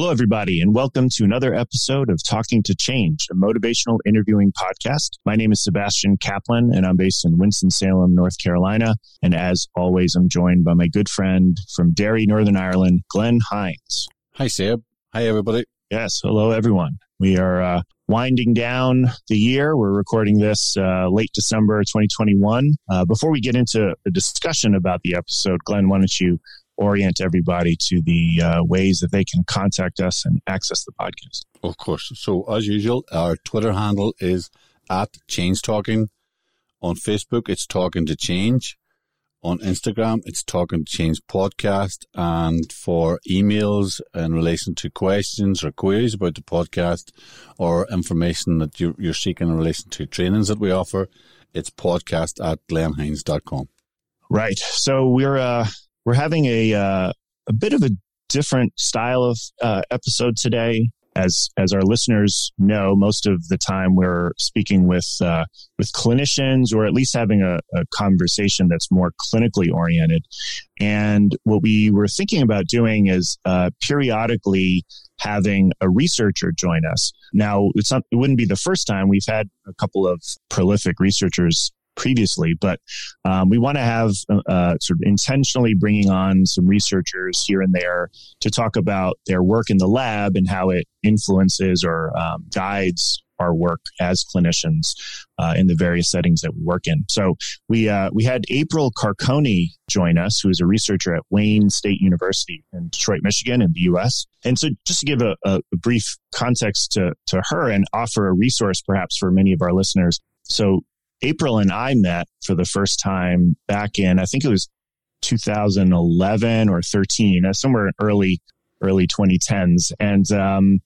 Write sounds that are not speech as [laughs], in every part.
Hello, everybody, and welcome to another episode of Talking to Change, a motivational interviewing podcast. My name is Sebastian Kaplan, and I'm based in Winston-Salem, North Carolina. And as always, I'm joined by my good friend from Derry, Northern Ireland, Glenn Hines. Hi, Seb. Hi, everybody. Yes, hello, everyone. We are uh, winding down the year. We're recording this uh, late December 2021. Uh, before we get into a discussion about the episode, Glenn, why don't you orient everybody to the uh, ways that they can contact us and access the podcast. Of course. So, as usual, our Twitter handle is at Change Talking. On Facebook, it's Talking to Change. On Instagram, it's Talking to Change Podcast. And for emails in relation to questions or queries about the podcast or information that you're, you're seeking in relation to trainings that we offer, it's podcast at glenhines.com. Right. So we're uh, we're having a uh, a bit of a different style of uh, episode today. As as our listeners know, most of the time we're speaking with uh, with clinicians, or at least having a, a conversation that's more clinically oriented. And what we were thinking about doing is uh, periodically having a researcher join us. Now, it's not, it wouldn't be the first time. We've had a couple of prolific researchers previously, but um, we want to have uh, uh, sort of intentionally bringing on some researchers here and there to talk about their work in the lab and how it influences or um, guides our work as clinicians uh, in the various settings that we work in. So we uh, we had April Carcone join us, who is a researcher at Wayne State University in Detroit, Michigan, in the U.S. And so, just to give a, a brief context to to her and offer a resource, perhaps for many of our listeners. So April and I met for the first time back in, I think it was 2011 or 13, uh, somewhere early, early 2010s. And um,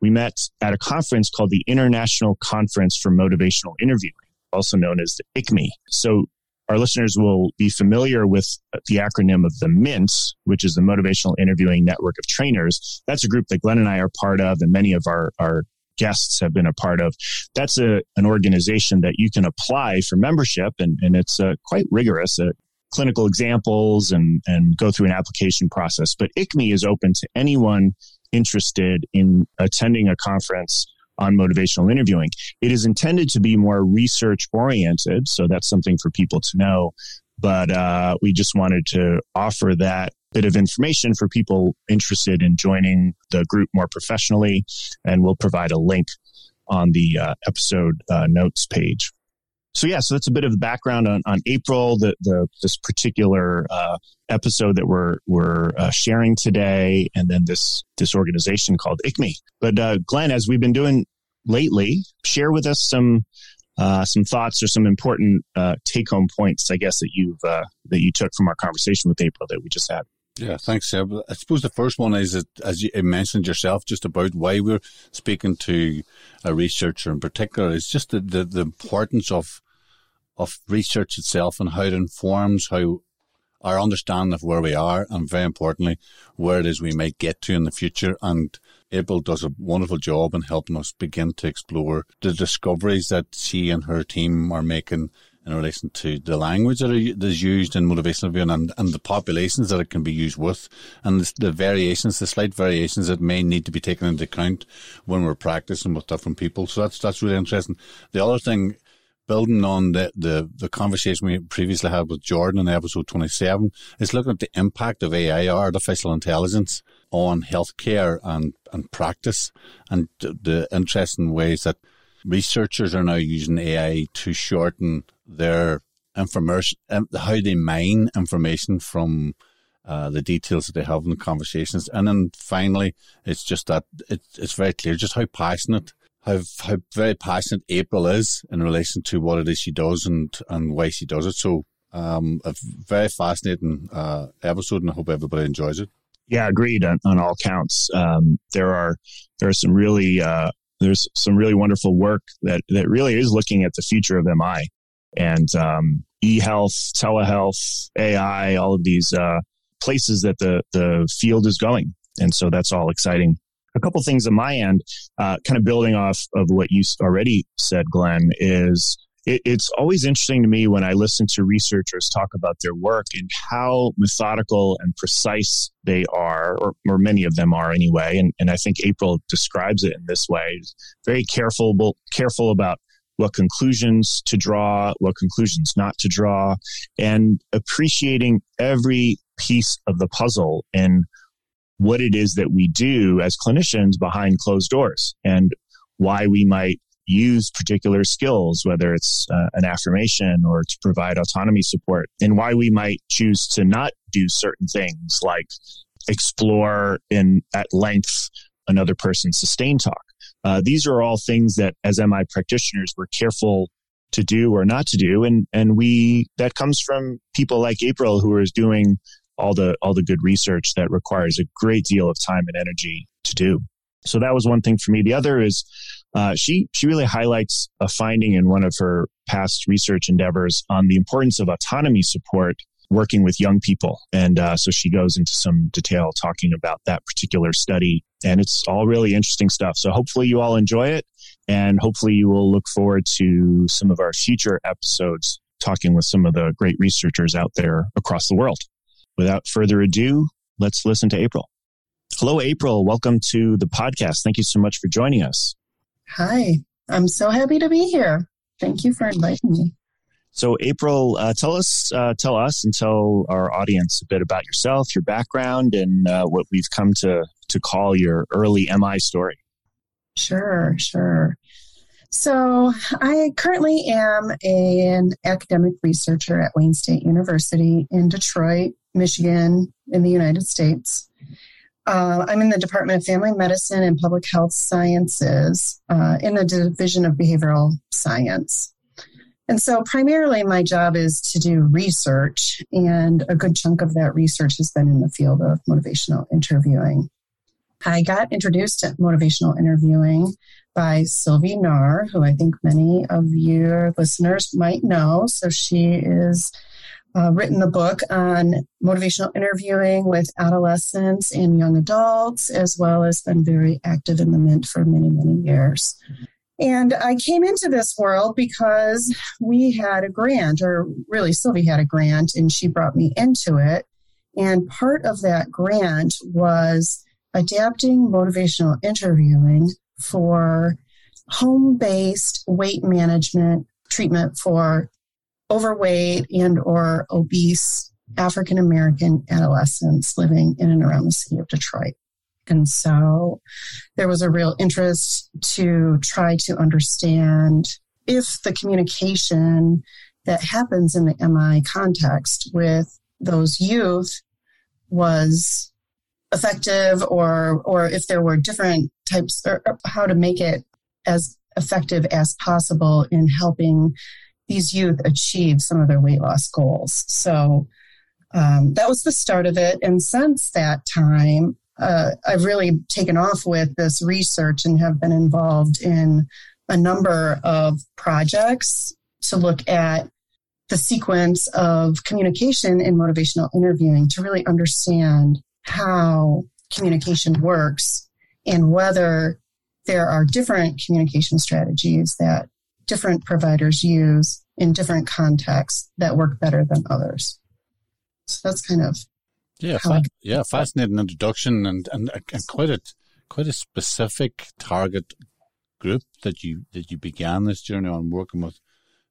we met at a conference called the International Conference for Motivational Interviewing, also known as the ICMI. So our listeners will be familiar with the acronym of the MINT, which is the Motivational Interviewing Network of Trainers. That's a group that Glenn and I are part of, and many of our, our guests have been a part of. That's a, an organization that you can apply for membership, and, and it's uh, quite rigorous. Uh, clinical examples and, and go through an application process. But ICMI is open to anyone interested in attending a conference on motivational interviewing. It is intended to be more research oriented, so that's something for people to know. But uh, we just wanted to offer that bit of information for people interested in joining the group more professionally, and we'll provide a link on the uh, episode uh, notes page. So yeah, so that's a bit of the background on, on April, the, the this particular uh, episode that we're we're uh, sharing today, and then this this organization called ICMI. But uh, Glenn, as we've been doing lately, share with us some uh, some thoughts or some important uh, take home points, I guess that you've uh, that you took from our conversation with April that we just had. Yeah, thanks, Seb. I suppose the first one is that, as you mentioned yourself, just about why we're speaking to a researcher in particular is just the, the, the importance of of research itself and how it informs how our understanding of where we are and very importantly where it is we might get to in the future and April does a wonderful job in helping us begin to explore the discoveries that she and her team are making in relation to the language that, is used in motivational viewing and, and the populations that it can be used with and the, the, variations, the slight variations that may need to be taken into account when we're practicing with different people. So that's, that's really interesting. The other thing, building on the, the, the conversation we previously had with Jordan in episode 27, is looking at the impact of AI, artificial intelligence, on healthcare and, and practice and the interesting ways that researchers are now using AI to shorten their information, how they mine information from uh, the details that they have in the conversations. And then finally, it's just that it, it's very clear just how passionate how how very passionate April is in relation to what it is she does and and why she does it. So um, a very fascinating uh, episode, and I hope everybody enjoys it. Yeah, agreed on, on all counts. Um, there are there are some really uh, there's some really wonderful work that that really is looking at the future of MI and um, e-health, telehealth, AI, all of these uh, places that the the field is going, and so that's all exciting. A couple things on my end, uh, kind of building off of what you already said, Glenn, is it, it's always interesting to me when I listen to researchers talk about their work and how methodical and precise they are, or, or many of them are anyway. And, and I think April describes it in this way: very careful, careful about what conclusions to draw, what conclusions not to draw, and appreciating every piece of the puzzle and what it is that we do as clinicians behind closed doors and why we might use particular skills, whether it's uh, an affirmation or to provide autonomy support, and why we might choose to not do certain things like explore in at length another person's sustain talk. Uh, these are all things that as MI practitioners we're careful to do or not to do, and and we that comes from people like April who is doing all the all the good research that requires a great deal of time and energy to do. So that was one thing for me. The other is uh, she she really highlights a finding in one of her past research endeavors on the importance of autonomy support working with young people, and uh, so she goes into some detail talking about that particular study, and it's all really interesting stuff. So hopefully you all enjoy it, and hopefully you will look forward to some of our future episodes talking with some of the great researchers out there across the world. Without further ado, let's listen to April. Hello, April. Welcome to the podcast. Thank you so much for joining us. Hi, I'm so happy to be here. Thank you for inviting me. So, April, uh, tell us, uh, tell us, and tell our audience a bit about yourself, your background, and uh, what we've come to to call your early MI story. Sure, sure. So, I currently am a, an academic researcher at Wayne State University in Detroit, Michigan, in the United States. Uh, I'm in the Department of Family Medicine and Public Health Sciences uh, in the Division of Behavioral Science. And so, primarily, my job is to do research, and a good chunk of that research has been in the field of motivational interviewing. I got introduced to motivational interviewing by Sylvie Naar, who I think many of your listeners might know. So, she is uh, written the book on motivational interviewing with adolescents and young adults, as well as been very active in the MINT for many, many years. And I came into this world because we had a grant, or really, Sylvie had a grant, and she brought me into it. And part of that grant was adapting motivational interviewing for home based weight management treatment for overweight and or obese African American adolescents living in and around the city of Detroit. And so there was a real interest to try to understand if the communication that happens in the MI context with those youth was effective or or if there were different types or how to make it as effective as possible in helping these youth achieve some of their weight loss goals. So um, that was the start of it. And since that time, uh, I've really taken off with this research and have been involved in a number of projects to look at the sequence of communication in motivational interviewing to really understand how communication works and whether there are different communication strategies that different providers use in different contexts that work better than others. So that's kind of yeah, fa- yeah, fascinating introduction and, and and quite a quite a specific target group that you that you began this journey on working with,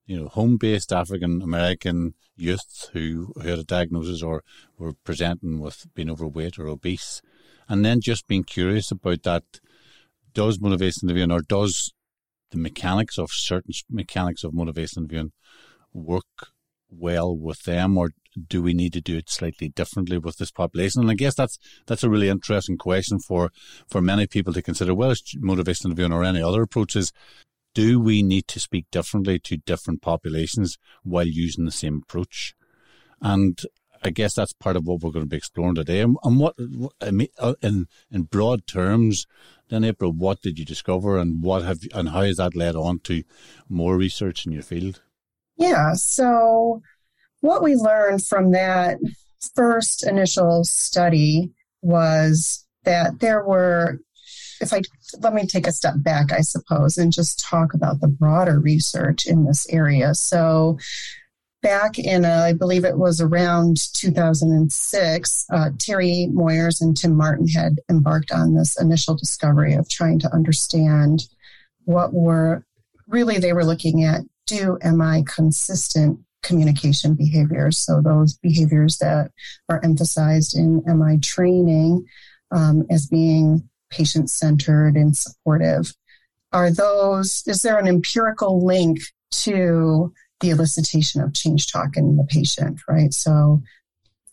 you know, home based African American youths who, who had a diagnosis or were presenting with being overweight or obese, and then just being curious about that. Does motivation interviewing or does the mechanics of certain mechanics of motivation viewing work well with them, or do we need to do it slightly differently with this population? And I guess that's that's a really interesting question for for many people to consider. Well, as motivational interviewing or any other approaches, do we need to speak differently to different populations while using the same approach? And I guess that's part of what we're going to be exploring today. And, and what, uh, in in broad terms, then April, what did you discover, and what have and how has that led on to more research in your field? Yeah. So what we learned from that first initial study was that there were if I let me take a step back, I suppose, and just talk about the broader research in this area. So, back in, uh, I believe it was around 2006, uh, Terry Moyers and Tim Martin had embarked on this initial discovery of trying to understand what were really they were looking at do MI consistent communication behaviors. So, those behaviors that are emphasized in MI training um, as being patient centered and supportive. Are those, is there an empirical link to the elicitation of change talk in the patient, right? So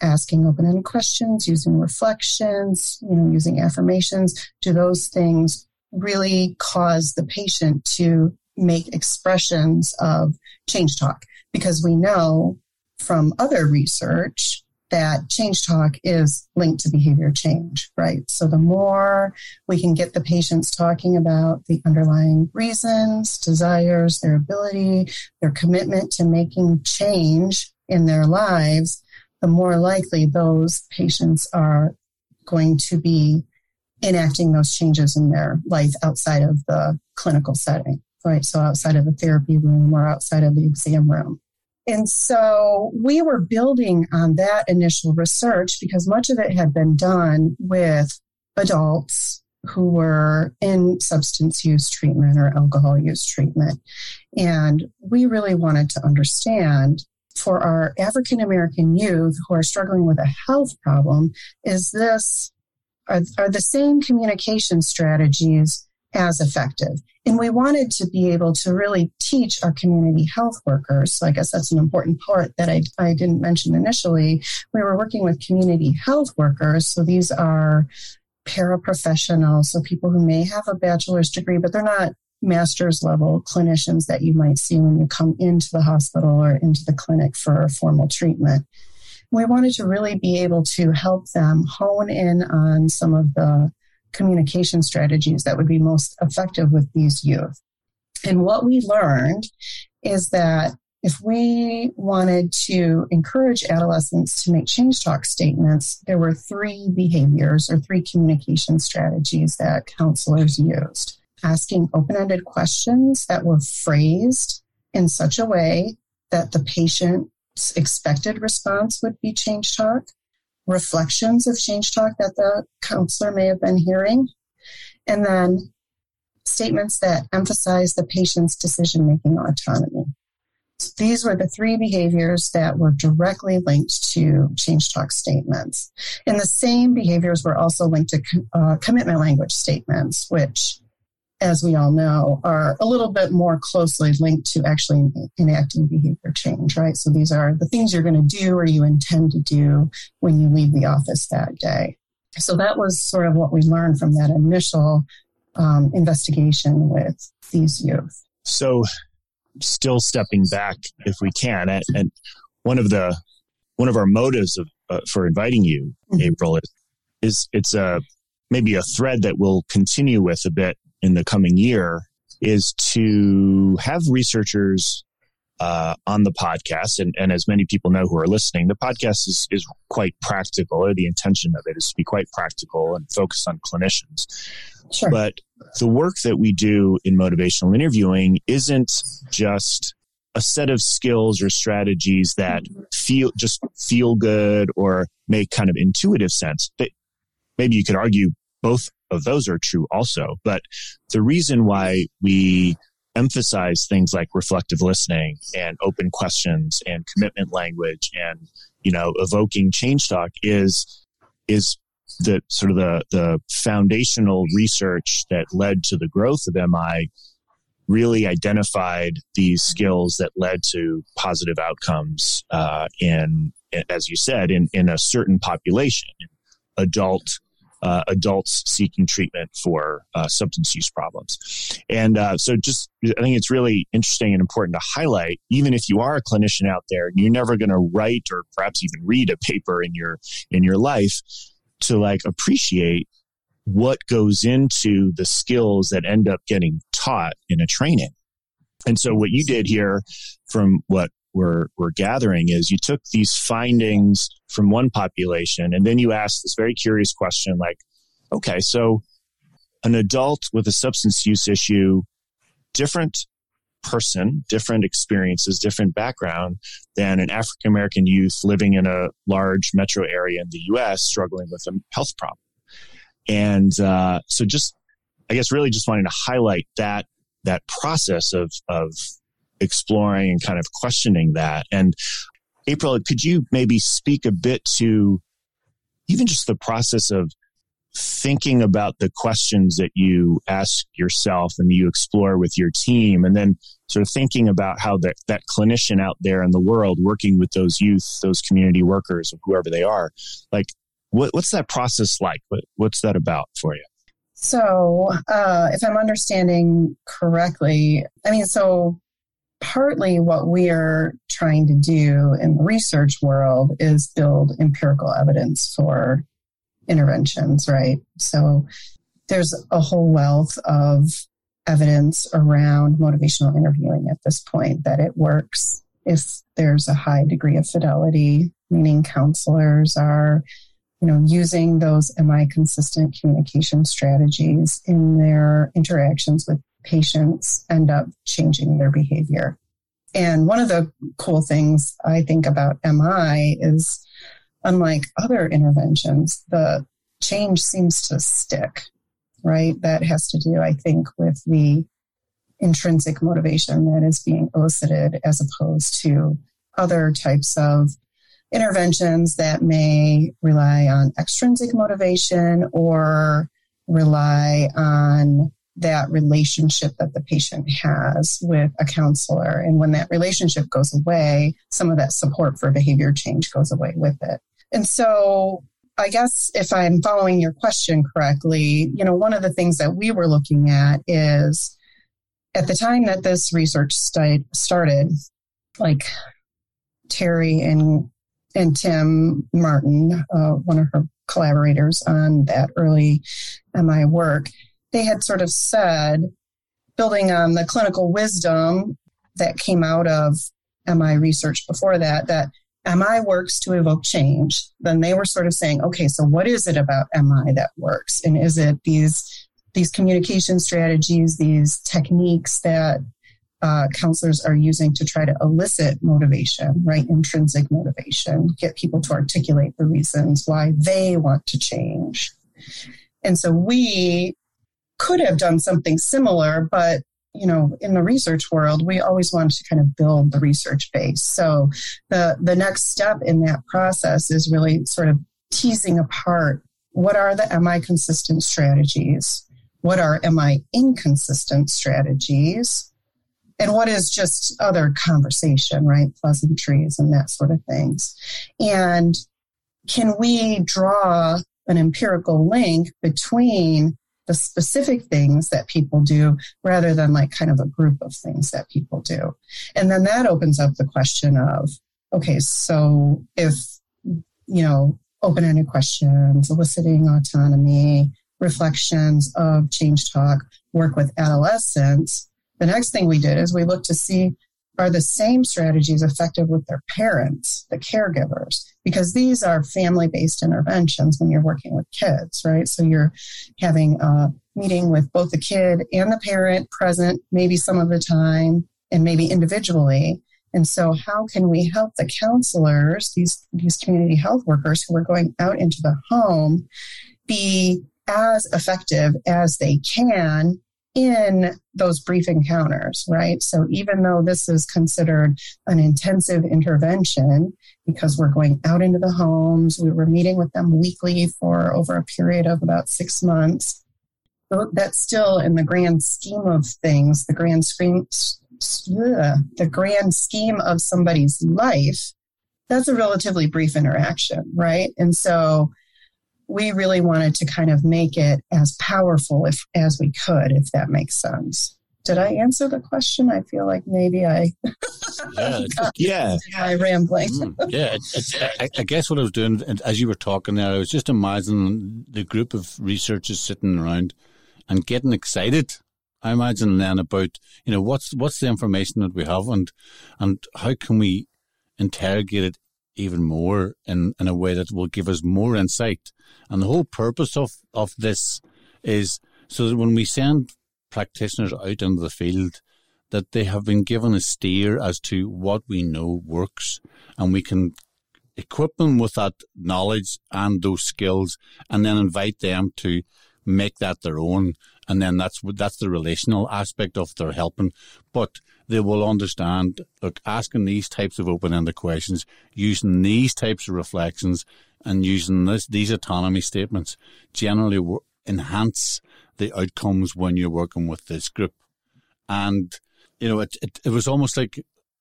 asking open ended questions, using reflections, you know, using affirmations, do those things really cause the patient to make expressions of change talk? Because we know from other research that change talk is linked to behavior change, right? So the more we can get the patients talking about the underlying reasons, desires, their ability, their commitment to making change in their lives, the more likely those patients are going to be enacting those changes in their life outside of the clinical setting, right? So outside of the therapy room or outside of the exam room. And so we were building on that initial research because much of it had been done with adults who were in substance use treatment or alcohol use treatment. And we really wanted to understand for our African American youth who are struggling with a health problem, is this, are, are the same communication strategies as effective? And we wanted to be able to really teach our community health workers. So I guess that's an important part that I, I didn't mention initially. We were working with community health workers. So these are paraprofessionals, so people who may have a bachelor's degree, but they're not master's level clinicians that you might see when you come into the hospital or into the clinic for formal treatment. We wanted to really be able to help them hone in on some of the communication strategies that would be most effective with these youth. And what we learned is that if we wanted to encourage adolescents to make change talk statements, there were three behaviors or three communication strategies that counselors used. Asking open ended questions that were phrased in such a way that the patient's expected response would be change talk reflections of change talk that the counselor may have been hearing, and then statements that emphasize the patient's decision making autonomy. So these were the three behaviors that were directly linked to change talk statements. And the same behaviors were also linked to uh, commitment language statements, which as we all know, are a little bit more closely linked to actually enacting behavior change, right? So these are the things you're going to do or you intend to do when you leave the office that day. So that was sort of what we learned from that initial um, investigation with these youth. So, still stepping back, if we can, and, and one of the one of our motives of, uh, for inviting you, mm-hmm. April, is, is it's a maybe a thread that we'll continue with a bit in the coming year is to have researchers uh, on the podcast. And, and as many people know who are listening, the podcast is, is quite practical, or the intention of it is to be quite practical and focused on clinicians. Sure. But the work that we do in motivational interviewing isn't just a set of skills or strategies that feel just feel good or make kind of intuitive sense. That maybe you could argue both of those are true also. But the reason why we emphasize things like reflective listening and open questions and commitment language and you know evoking change talk is is the sort of the the foundational research that led to the growth of MI really identified these skills that led to positive outcomes uh, in as you said, in, in a certain population, adult uh, adults seeking treatment for uh, substance use problems. And uh, so, just I think it's really interesting and important to highlight, even if you are a clinician out there, you're never going to write or perhaps even read a paper in your in your life to like appreciate what goes into the skills that end up getting taught in a training. And so, what you did here, from what we're, we're gathering is you took these findings from one population and then you asked this very curious question like, okay, so an adult with a substance use issue, different person, different experiences, different background than an African American youth living in a large metro area in the US struggling with a health problem. And uh, so just, I guess, really just wanting to highlight that that process of of exploring and kind of questioning that. And April, could you maybe speak a bit to even just the process of thinking about the questions that you ask yourself and you explore with your team and then sort of thinking about how that, that clinician out there in the world working with those youth those community workers or whoever they are like what, what's that process like what, what's that about for you so uh, if i'm understanding correctly i mean so partly what we are trying to do in the research world is build empirical evidence for interventions, right? So there's a whole wealth of evidence around motivational interviewing at this point that it works if there's a high degree of fidelity, meaning counselors are you know using those mi consistent communication strategies in their interactions with patients end up changing their behavior. And one of the cool things I think about MI is unlike other interventions, the change seems to stick, right? That has to do, I think, with the intrinsic motivation that is being elicited as opposed to other types of interventions that may rely on extrinsic motivation or rely on that relationship that the patient has with a counselor. And when that relationship goes away, some of that support for behavior change goes away with it. And so I guess if I'm following your question correctly, you know, one of the things that we were looking at is at the time that this research started, like Terry and and Tim Martin, uh, one of her collaborators on that early MI work, they had sort of said, building on the clinical wisdom that came out of MI research before that, that MI works to evoke change, then they were sort of saying, okay, so what is it about MI that works? And is it these these communication strategies, these techniques that uh, counselors are using to try to elicit motivation, right? Intrinsic motivation, get people to articulate the reasons why they want to change. And so we could have done something similar, but you know, in the research world, we always wanted to kind of build the research base. So the the next step in that process is really sort of teasing apart what are the MI consistent strategies, what are MI inconsistent strategies, and what is just other conversation, right? Pleasantries and that sort of things. And can we draw an empirical link between the specific things that people do rather than like kind of a group of things that people do. And then that opens up the question of okay, so if, you know, open ended questions, eliciting autonomy, reflections of change talk, work with adolescents, the next thing we did is we looked to see are the same strategies effective with their parents, the caregivers? Because these are family based interventions when you're working with kids, right? So you're having a meeting with both the kid and the parent present, maybe some of the time, and maybe individually. And so, how can we help the counselors, these, these community health workers who are going out into the home, be as effective as they can in those brief encounters, right? So even though this is considered an intensive intervention, because we're going out into the homes, we were meeting with them weekly for over a period of about six months. That's still in the grand scheme of things, the grand scheme, the grand scheme of somebody's life, that's a relatively brief interaction, right? And so we really wanted to kind of make it as powerful if as we could, if that makes sense. Did I answer the question? I feel like maybe I [laughs] yeah yeah I rambling. Mm, yeah, I, I, guess what I was doing as you were talking there, I was just imagining the group of researchers sitting around and getting excited. I imagine then about you know what's what's the information that we have and and how can we interrogate it even more in, in a way that will give us more insight. And the whole purpose of, of this is so that when we send practitioners out into the field, that they have been given a steer as to what we know works and we can equip them with that knowledge and those skills and then invite them to make that their own and then that's that's the relational aspect of their helping. But they will understand look asking these types of open-ended questions using these types of reflections and using this these autonomy statements generally enhance the outcomes when you're working with this group. And you know it, it, it was almost like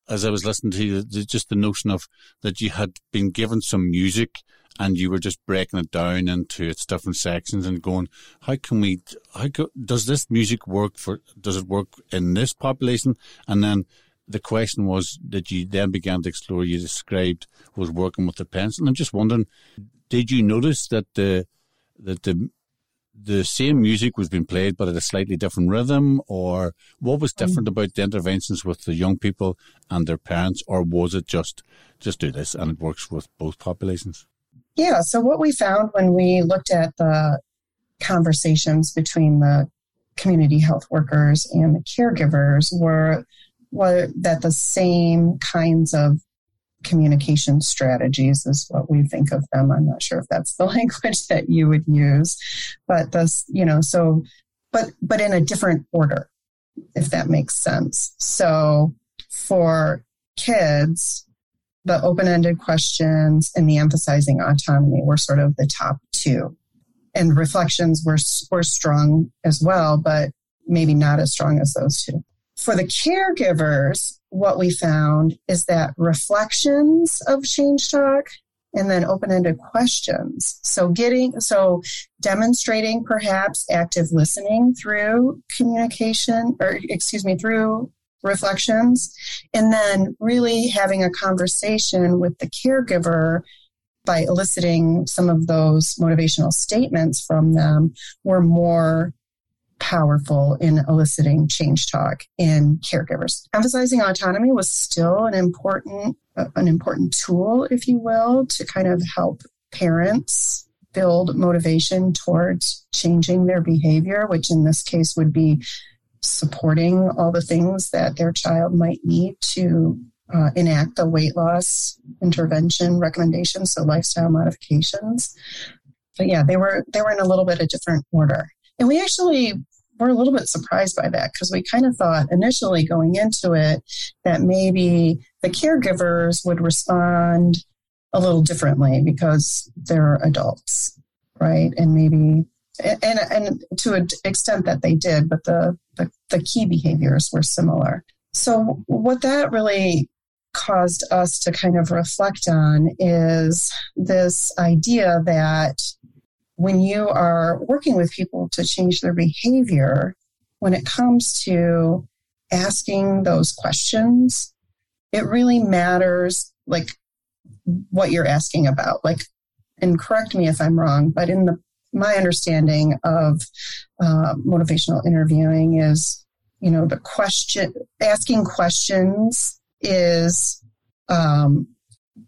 as I was listening to you, just the notion of that you had been given some music and you were just breaking it down into its different sections and going, how can we, how co- does this music work for, does it work in this population? And then the question was that you then began to explore, you described was working with the parents. And I'm just wondering, did you notice that the, that the, the same music was being played, but at a slightly different rhythm, or what was mm. different about the interventions with the young people and their parents, or was it just just do this and it works with both populations? Yeah. So what we found when we looked at the conversations between the community health workers and the caregivers were, were that the same kinds of communication strategies is what we think of them. I'm not sure if that's the [laughs] language that you would use, but this, you know, so, but, but in a different order, if that makes sense. So for kids, the open ended questions and the emphasizing autonomy were sort of the top two. And reflections were, were strong as well, but maybe not as strong as those two. For the caregivers, what we found is that reflections of change talk and then open-ended questions. So getting, so demonstrating perhaps active listening through communication or excuse me, through reflections, and then really having a conversation with the caregiver by eliciting some of those motivational statements from them were more powerful in eliciting change talk in caregivers. Emphasizing autonomy was still an important uh, an important tool, if you will, to kind of help parents build motivation towards changing their behavior, which in this case would be supporting all the things that their child might need to uh, enact the weight loss intervention recommendations, so lifestyle modifications. But yeah, they were they were in a little bit of different order. And we actually were a little bit surprised by that because we kind of thought initially going into it that maybe the caregivers would respond a little differently because they're adults, right? And maybe and and to an extent that they did, but the, the, the key behaviors were similar. So what that really caused us to kind of reflect on is this idea that when you are working with people to change their behavior, when it comes to asking those questions, it really matters like what you're asking about. Like, and correct me if I'm wrong, but in the my understanding of uh, motivational interviewing is, you know, the question, asking questions is um,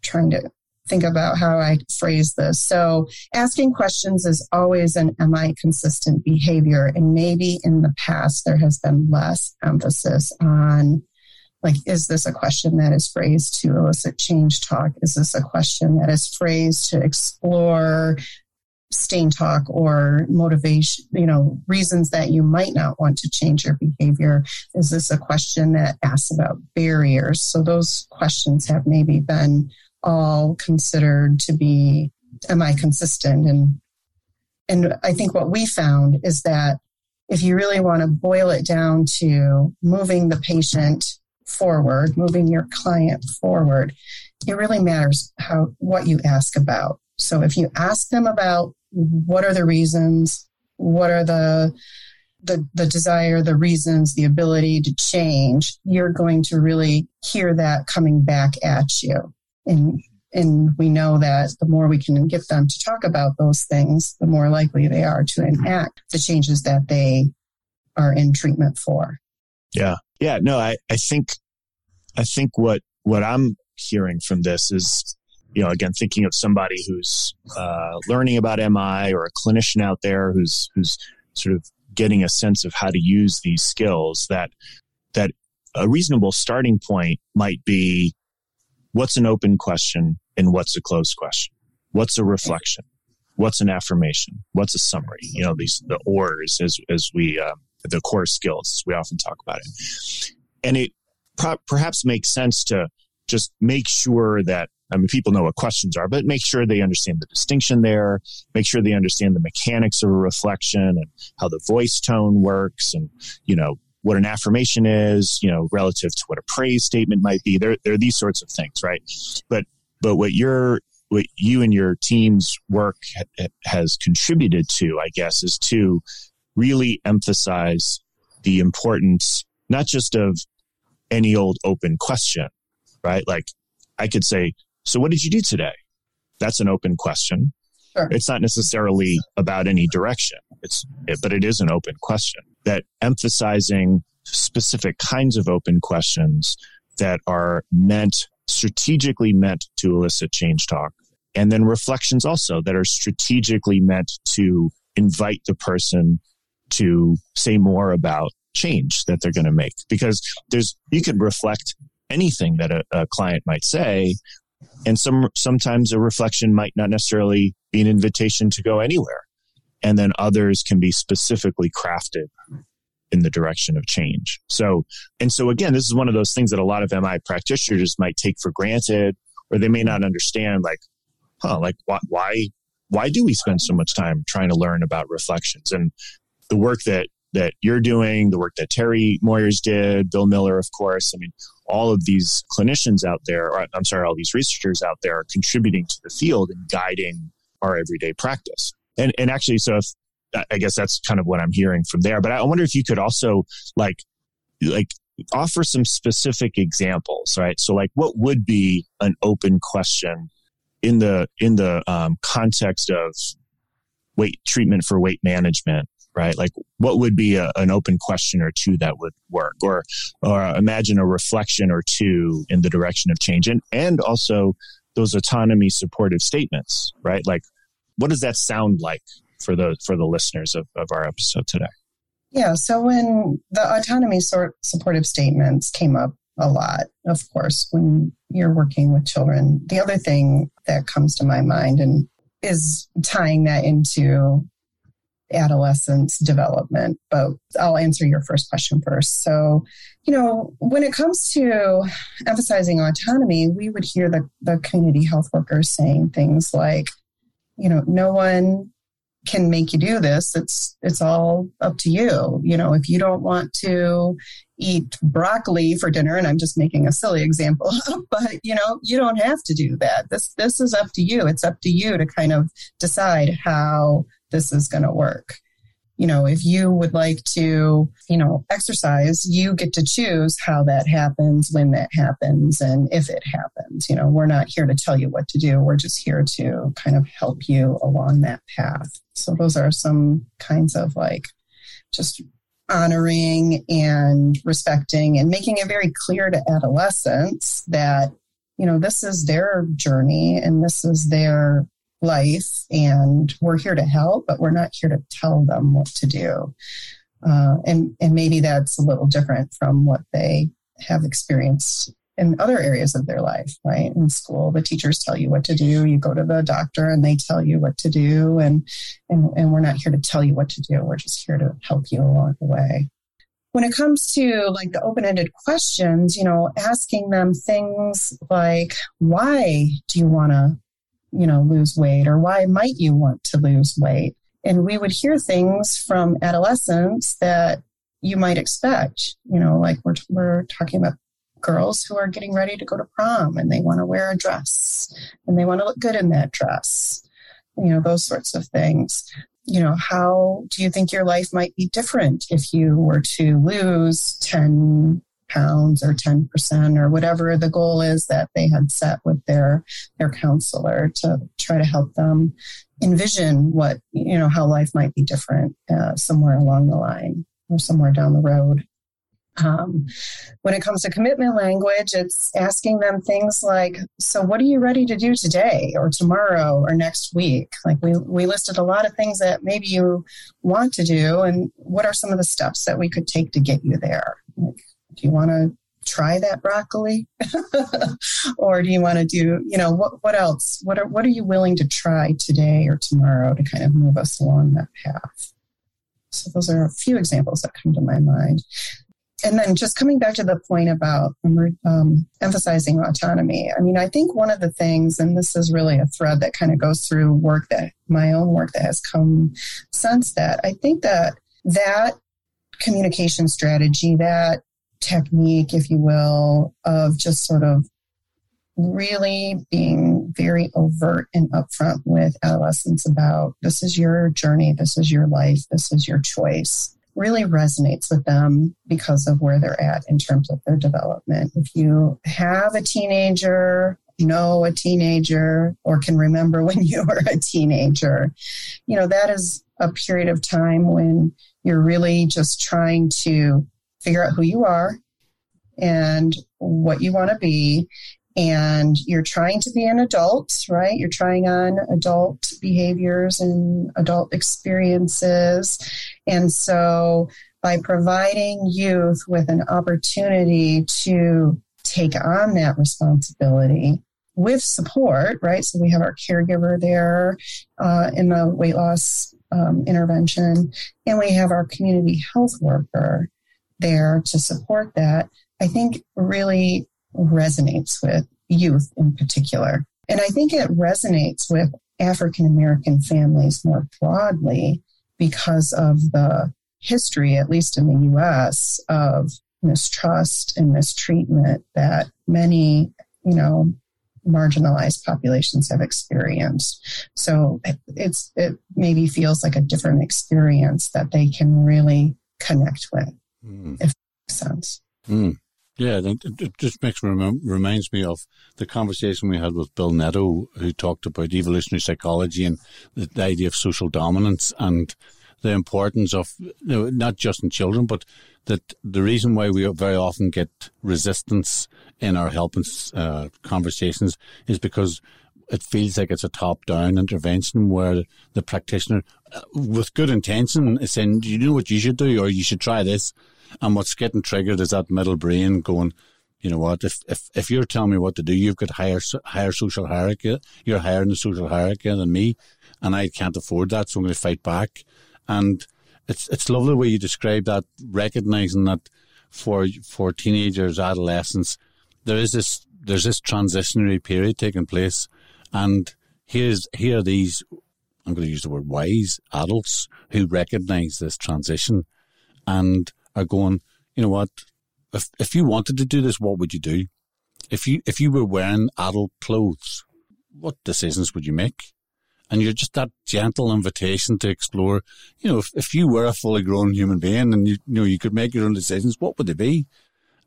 trying to think about how I phrase this. So, asking questions is always an MI consistent behavior. And maybe in the past, there has been less emphasis on like, is this a question that is phrased to elicit change talk? Is this a question that is phrased to explore sustain talk or motivation, you know, reasons that you might not want to change your behavior? Is this a question that asks about barriers? So those questions have maybe been all considered to be, MI consistent? And, and I think what we found is that if you really want to boil it down to moving the patient forward, moving your client forward, it really matters how what you ask about. So if you ask them about what are the reasons, what are the the, the desire, the reasons, the ability to change, you're going to really hear that coming back at you. And and we know that the more we can get them to talk about those things, the more likely they are to enact the changes that they are in treatment for. Yeah. Yeah. No, I, I think, I think what, what I'm hearing from this is, you know, again, thinking of somebody who's uh, learning about MI or a clinician out there who's, who's sort of getting a sense of how to use these skills that, that a reasonable starting point might be what's an open question and what's a closed question? What's a reflection? What's an affirmation? What's a summary? You know, these, the OARS as, as we, uh, the core skills, we often talk about it. And it pro- perhaps makes sense to just make sure that I mean, people know what questions are, but make sure they understand the distinction there. Make sure they understand the mechanics of a reflection and how the voice tone works and, you know, what an affirmation is, you know, relative to what a praise statement might be. There, there are these sorts of things, right? But, but what your, what you and your team's work ha- has contributed to, I guess, is to really emphasize the importance, not just of any old open question, right? Like I could say, so what did you do today? That's an open question. Sure. It's not necessarily about any direction. It's, it, but it is an open question that emphasizing specific kinds of open questions that are meant strategically meant to elicit change talk and then reflections also that are strategically meant to invite the person to say more about change that they're going to make because there's you can reflect anything that a, a, client might say and some sometimes a reflection might not necessarily be an invitation to go anywhere and then others can be specifically crafted in the direction of change so and so again this is one of those things that a lot of mi practitioners might take for granted or they may not understand like huh like why why why do we spend so much time trying to learn about reflections and the work that that you're doing, the work that Terry Moyers did, Bill Miller, of course. I mean, all of these clinicians out there, or I'm sorry, all these researchers out there are contributing to the field and guiding our everyday practice. And and actually, so if I guess that's kind of what I'm hearing from there. But I wonder if you could also like like offer some specific examples, right? So like what would be an open question in the in the um, context of weight treatment for weight management right? Like what would be a, an open question or two that would work or, or imagine a reflection or two in the direction of change and, and also those autonomy supportive statements, right? Like what does that sound like for the, for the listeners of, of our episode today? Yeah. So when the autonomy sort supportive statements came up a lot, of course, when you're working with children, the other thing that comes to my mind and is tying that into adolescence development, but I'll answer your first question first. So, you know, when it comes to emphasizing autonomy, we would hear the, the community health workers saying things like, you know, no one can make you do this. It's it's all up to you. You know, if you don't want to eat broccoli for dinner, and I'm just making a silly example, [laughs] but you know, you don't have to do that. This this is up to you. It's up to you to kind of decide how this is going to work. You know, if you would like to, you know, exercise, you get to choose how that happens, when that happens, and if it happens. You know, we're not here to tell you what to do. We're just here to kind of help you along that path. So those are some kinds of like just honoring and respecting and making it very clear to adolescents that you know this is their journey and this is their life and we're here to help, but we're not here to tell them what to do. Uh, and, and maybe that's a little different from what they have experienced in other areas of their life, right? In school, the teachers tell you what to do. You go to the doctor and they tell you what to do. And, and, and we're not here to tell you what to do. We're just here to help you along the way. When it comes to like the open ended questions, you know, asking them things like, why do you want to you know, lose weight or why might you want to lose weight? And we would hear things from adolescents that you might expect, you know, like we're, we're talking about girls who are getting ready to go to prom and they want to wear a dress and they want to look good in that dress. You know, those sorts of things. You know, how do you think your life might be different if you were to lose 10 pounds or 10% or whatever the goal is that they had set with their their counselor to try to help them envision what you know how life might be different uh, somewhere along the line or somewhere down the road. Um, when it comes to commitment language it's asking them things like so what are you ready to do today or tomorrow or next week? Like we, we listed a lot of things that maybe you want to do and what are some of the steps that we could take to get you there? Like, do you want to try that broccoli? [laughs] Or do you want to do you know what what else? What are what are you willing to try today or tomorrow to kind of move us along that path? So those are a few examples that come to my mind. And then just coming back to the point about um, emphasizing autonomy i mean i think one of the things and this is really a thread that kind of goes through work that my own work that has come since that i think that that communication strategy that technique, if you will, of just sort of really being very overt and upfront with adolescents about this is your journey, this is your life, this is your choice, really resonates with them because of where they're at in terms of their development. If you have a teenager, know a teenager, or can remember [laughs] when you were a teenager, you know, that is a period of time when you're really just trying to figure out who you are and what you want to be. And you're trying to be an adult, right? You're trying on adult behaviors and adult experiences. And so by providing youth with an opportunity to take on that responsibility with support, right? So we have our caregiver there uh, in the weight loss um, intervention, and we have our community health worker there to support that, I think really resonates with youth in particular. And I think it resonates with African American families more broadly because of the history, at least in the US, of mistrust and mistreatment that many, you know, marginalized populations have experienced. So it's it maybe feels like a different experience that they can really connect with mm. if makes sense. Mm. Yeah, it just makes reminds me of the conversation we had with Bill Netto, who talked about evolutionary psychology and the, the idea of social dominance and the importance of you know, not just in children, but that the reason why we very often get resistance in our help and uh, conversations is because it feels like it's a top-down intervention where the practitioner, uh, with good intention, is saying, "Do you know what you should do, or you should try this," And what's getting triggered is that middle brain going, you know what? If if if you're telling me what to do, you've got higher higher social hierarchy. You're higher in the social hierarchy than me, and I can't afford that, so I'm going to fight back. And it's it's lovely the way you describe that, recognizing that for for teenagers, adolescents, there is this there's this transitionary period taking place, and here's here are these. I'm going to use the word wise adults who recognize this transition and are going, you know what? If if you wanted to do this, what would you do? If you if you were wearing adult clothes, what decisions would you make? And you're just that gentle invitation to explore. You know, if, if you were a fully grown human being and you, you know you could make your own decisions, what would they be?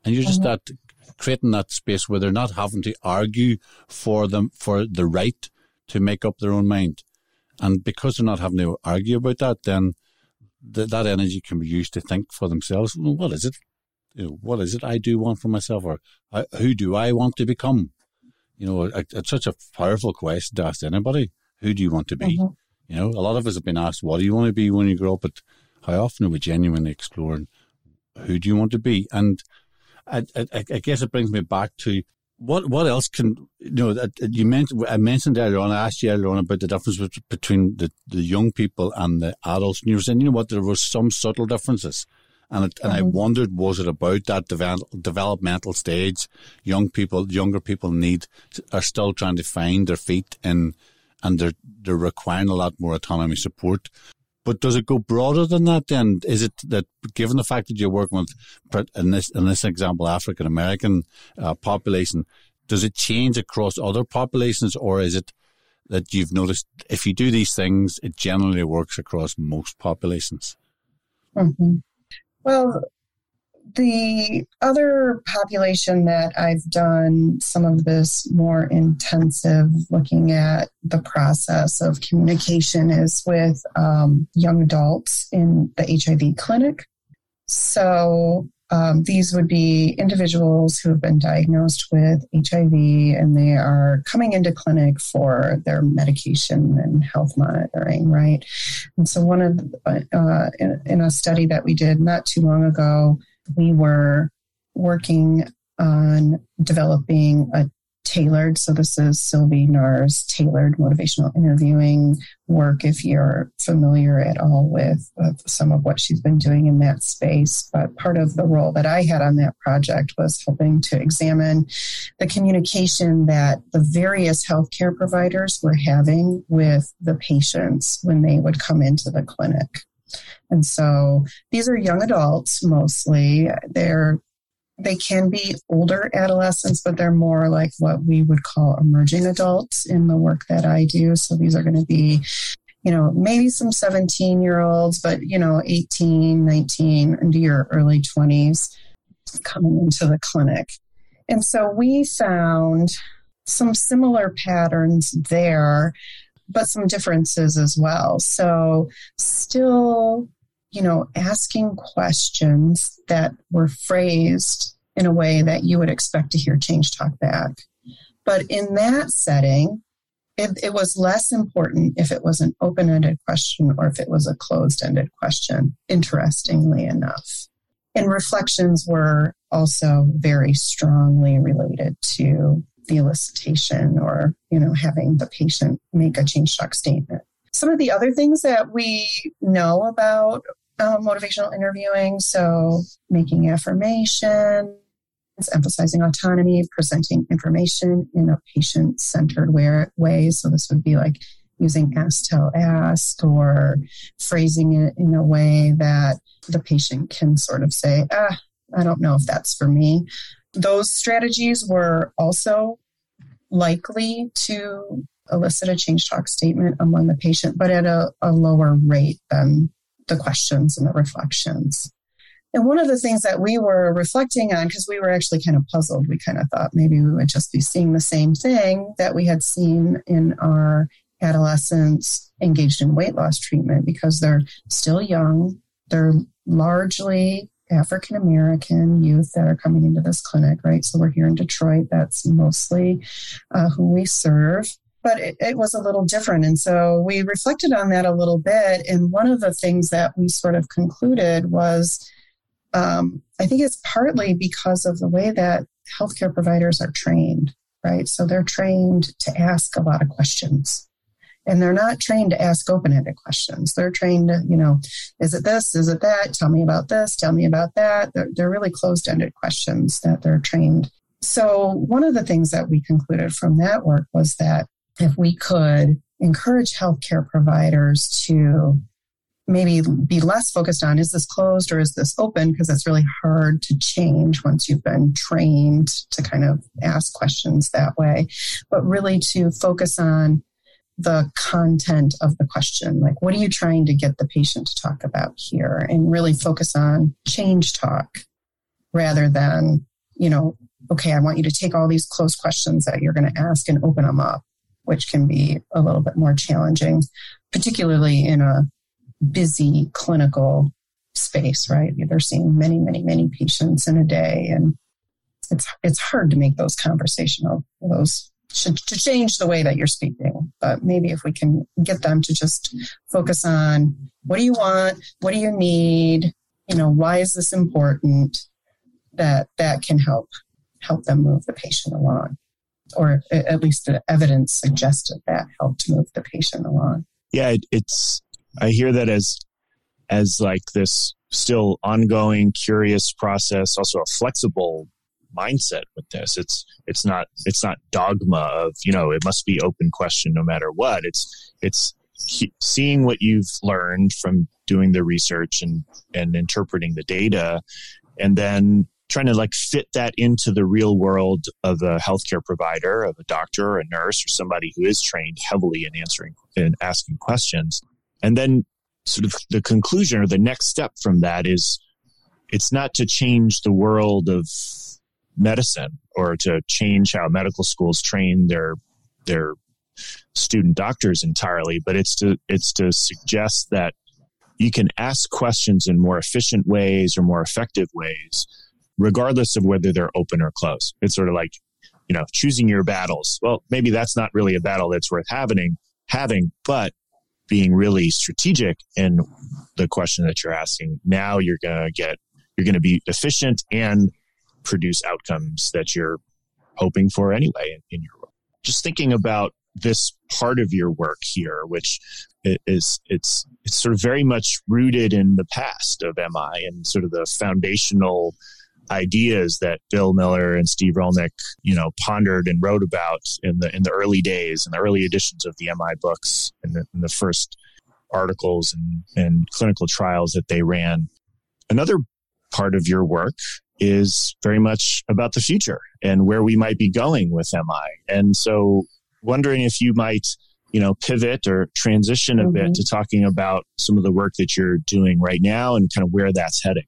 And you're just mm-hmm. that creating that space where they're not having to argue for them for the right to make up their own mind. And because they're not having to argue about that, then that that energy can be used to think for themselves. Well, what is it? You know, what is it I do want for myself, or who do I want to become? You know, it's such a powerful question to ask anybody. Who do you want to be? Mm-hmm. You know, a lot of us have been asked, "What do you want to be when you grow up?" But how often are we genuinely exploring who do you want to be? And I, I, I guess it brings me back to what what else can you know? You mentioned I mentioned earlier on. I asked you earlier on about the difference between the, the young people and the adults, and you were saying, you know what, there were some subtle differences, and it, and I mm-hmm. wondered, was it about that develop, developmental stage? Young people, younger people need are still trying to find their feet in, and they're they're requiring a lot more autonomy support. But does it go broader than that? Then is it that given the fact that you're working with in this in this example African American uh, population, does it change across other populations, or is it that you've noticed if you do these things, it generally works across most populations? Mm-hmm. Well, the other population that I've done some of this more intensive looking at the process of communication is with um, young adults in the HIV clinic. So um, these would be individuals who have been diagnosed with HIV and they are coming into clinic for their medication and health monitoring, right? And so, one of uh, in, in a study that we did not too long ago, we were working on developing a tailored. So this is Sylvie Naar's tailored motivational interviewing work. If you're familiar at all with, with, some of what she's been doing in that space, but part of the role that I had on that project was helping to examine the communication that the various healthcare providers were having with the patients when they would come into the clinic. And so these are young adults mostly. They're they can be older adolescents, but they're more like what we would call emerging adults in the work that I do. So these are going to be, you know, maybe some 17 year olds, but, you know, 18, 19, into your early 20s coming into the clinic. And so we found some similar patterns there, but some differences as well. So still you know, asking questions that were phrased in a way that you would expect to hear change talk back. But in that setting, it, it was less important if it was an open ended question or if it was a closed ended question, interestingly enough. And reflections were also very strongly related to the elicitation or, you know, having the patient make a change talk statement. Some of the other things that we know about uh, motivational interviewing. So, making affirmation, emphasizing autonomy, presenting information in a patient centered way. So, this would be like using ask, tell, ask, or phrasing it in a way that the patient can sort of say, ah, I don't know if that's for me. Those strategies were also likely to elicit a change talk statement among the patient, but at a, a lower rate than the questions and the reflections. And one of the things that we were reflecting on, because we were actually kind of puzzled, we kind of thought maybe we would just be seeing the same thing that we had seen in our adolescents engaged in weight loss treatment because they're still young. They're largely African American youth that are coming into this clinic, right? So we're here in Detroit. That's mostly uh, who we serve but it, it, was a little different. And so we reflected on that a little bit. And one of the things that we sort of concluded was um, I think it's partly because of the way that healthcare providers are trained, right? So they're trained to ask a lot of questions. And they're not trained to ask open ended questions. They're trained to, you know, is it this? Is it that? Tell me about this. Tell me about that. They're, they're really closed ended questions that they're trained. So, one of the things that we concluded from that work was that if we could encourage healthcare providers to maybe be less focused on is this closed or is this open because it's really hard to change once you've been trained to kind of ask questions that way but really to focus on the content of the question like what are you trying to get the patient to talk about here and really focus on change talk rather than you know okay i want you to take all these close questions that you're going to ask and open them up which can be a little bit more challenging, particularly in a busy clinical space, right? They're seeing many, many, many patients in a day, and it's it's hard to make those conversational those to change the way that you're speaking. But maybe if we can get them to just focus on what do you want, what do you need, you know, why is this important? That that can help help them move the patient along or at least the evidence suggested that helped move the patient along. Yeah, it, it's. I hear that as as like this still ongoing, curious process. Also, a flexible mindset with this. It's it's not it's not dogma of you know it must be open question no matter what. It's it's seeing what you've learned from doing the research and and interpreting the data, and then trying to like fit that into the real world of a healthcare provider, of a doctor, or a nurse, or somebody who is trained heavily in answering and asking questions, and then sort of the conclusion or the next step from that is it's not to change the world of medicine or to change how medical schools train their their student doctors entirely, but it's to it's to suggest that you can ask questions in more efficient ways or more effective ways, regardless of whether they're open or closed. It's sort of like, you know, choosing your battles. Well, maybe that's not really a battle that's worth having, having, but being really strategic in the question that you're asking. Now you're gonna get you're gonna be efficient and produce outcomes that you're hoping for anyway in, in your work. Just thinking about this part of your work here, which is it's it's sort of very much rooted in the past of MI and sort of the foundational ideas that Bill Miller and Steve Rollnick, you know, pondered and wrote about in the in the early days in the early editions of the MI books and the, in the first articles and, and clinical trials that they ran. Another part of your work is very much about the future and where we might be going with MI. And so wondering if you might, you know, pivot or transition a mm-hmm. bit to talking about some of the work that you're doing right now and kind of where that's heading.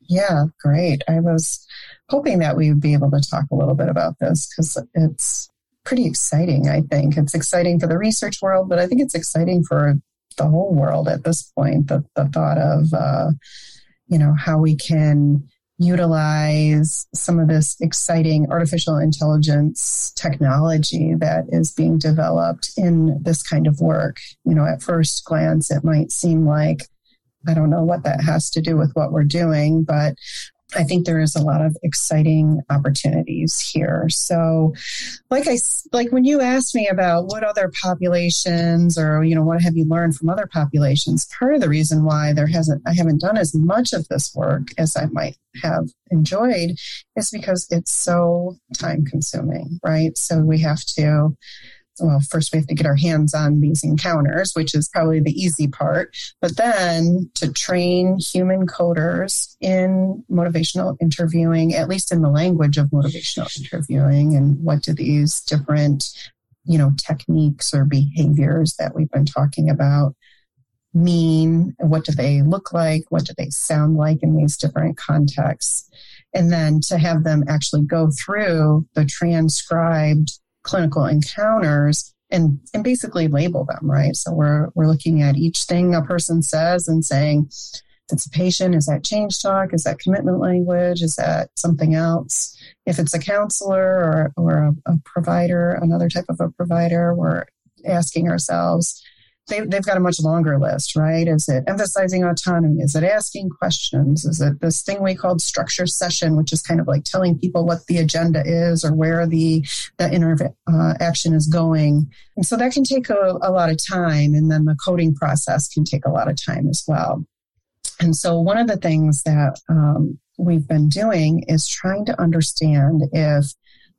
Yeah, great. I was hoping that we would be able to talk a little bit about this because it's pretty exciting, I think. It's exciting for the research world, but I think it's exciting for the whole world at this point. The, the thought of, uh, you know, how we can utilize some of this exciting artificial intelligence technology that is being developed in this kind of work. You know, at first glance, it might seem like I don't know what that has to do with what we're doing, but I think there is a lot of exciting opportunities here. So, like I like when you asked me about what other populations or you know what have you learned from other populations, part of the reason why there hasn't I haven't done as much of this work as I might have enjoyed is because it's so time consuming, right? So we have to well, first we have to get our hands on these encounters, which is probably the easy part, but then to train human coders in motivational interviewing, at least in the language of motivational interviewing, and what do these different, you know, techniques or behaviors that we've been talking about mean? What do they look like? What do they sound like in these different contexts? And then to have them actually go through the transcribed clinical encounters and, and basically label them, right? So we're, we're looking at each thing a person says and saying, if it's a patient, is that change talk? Is that commitment language? Is that something else? If it's a counselor or, or a, a provider, another type of a provider, we're asking ourselves, they, they've got a much longer list, right? Is it emphasizing autonomy? Is it asking questions? Is it this thing we called structure session, which is kind of like telling people what the agenda is or where the, the interaction uh, is going? And so that can take a, a lot of time. And then the coding process can take a lot of time as well. And so one of the things that um, we've been doing is trying to understand if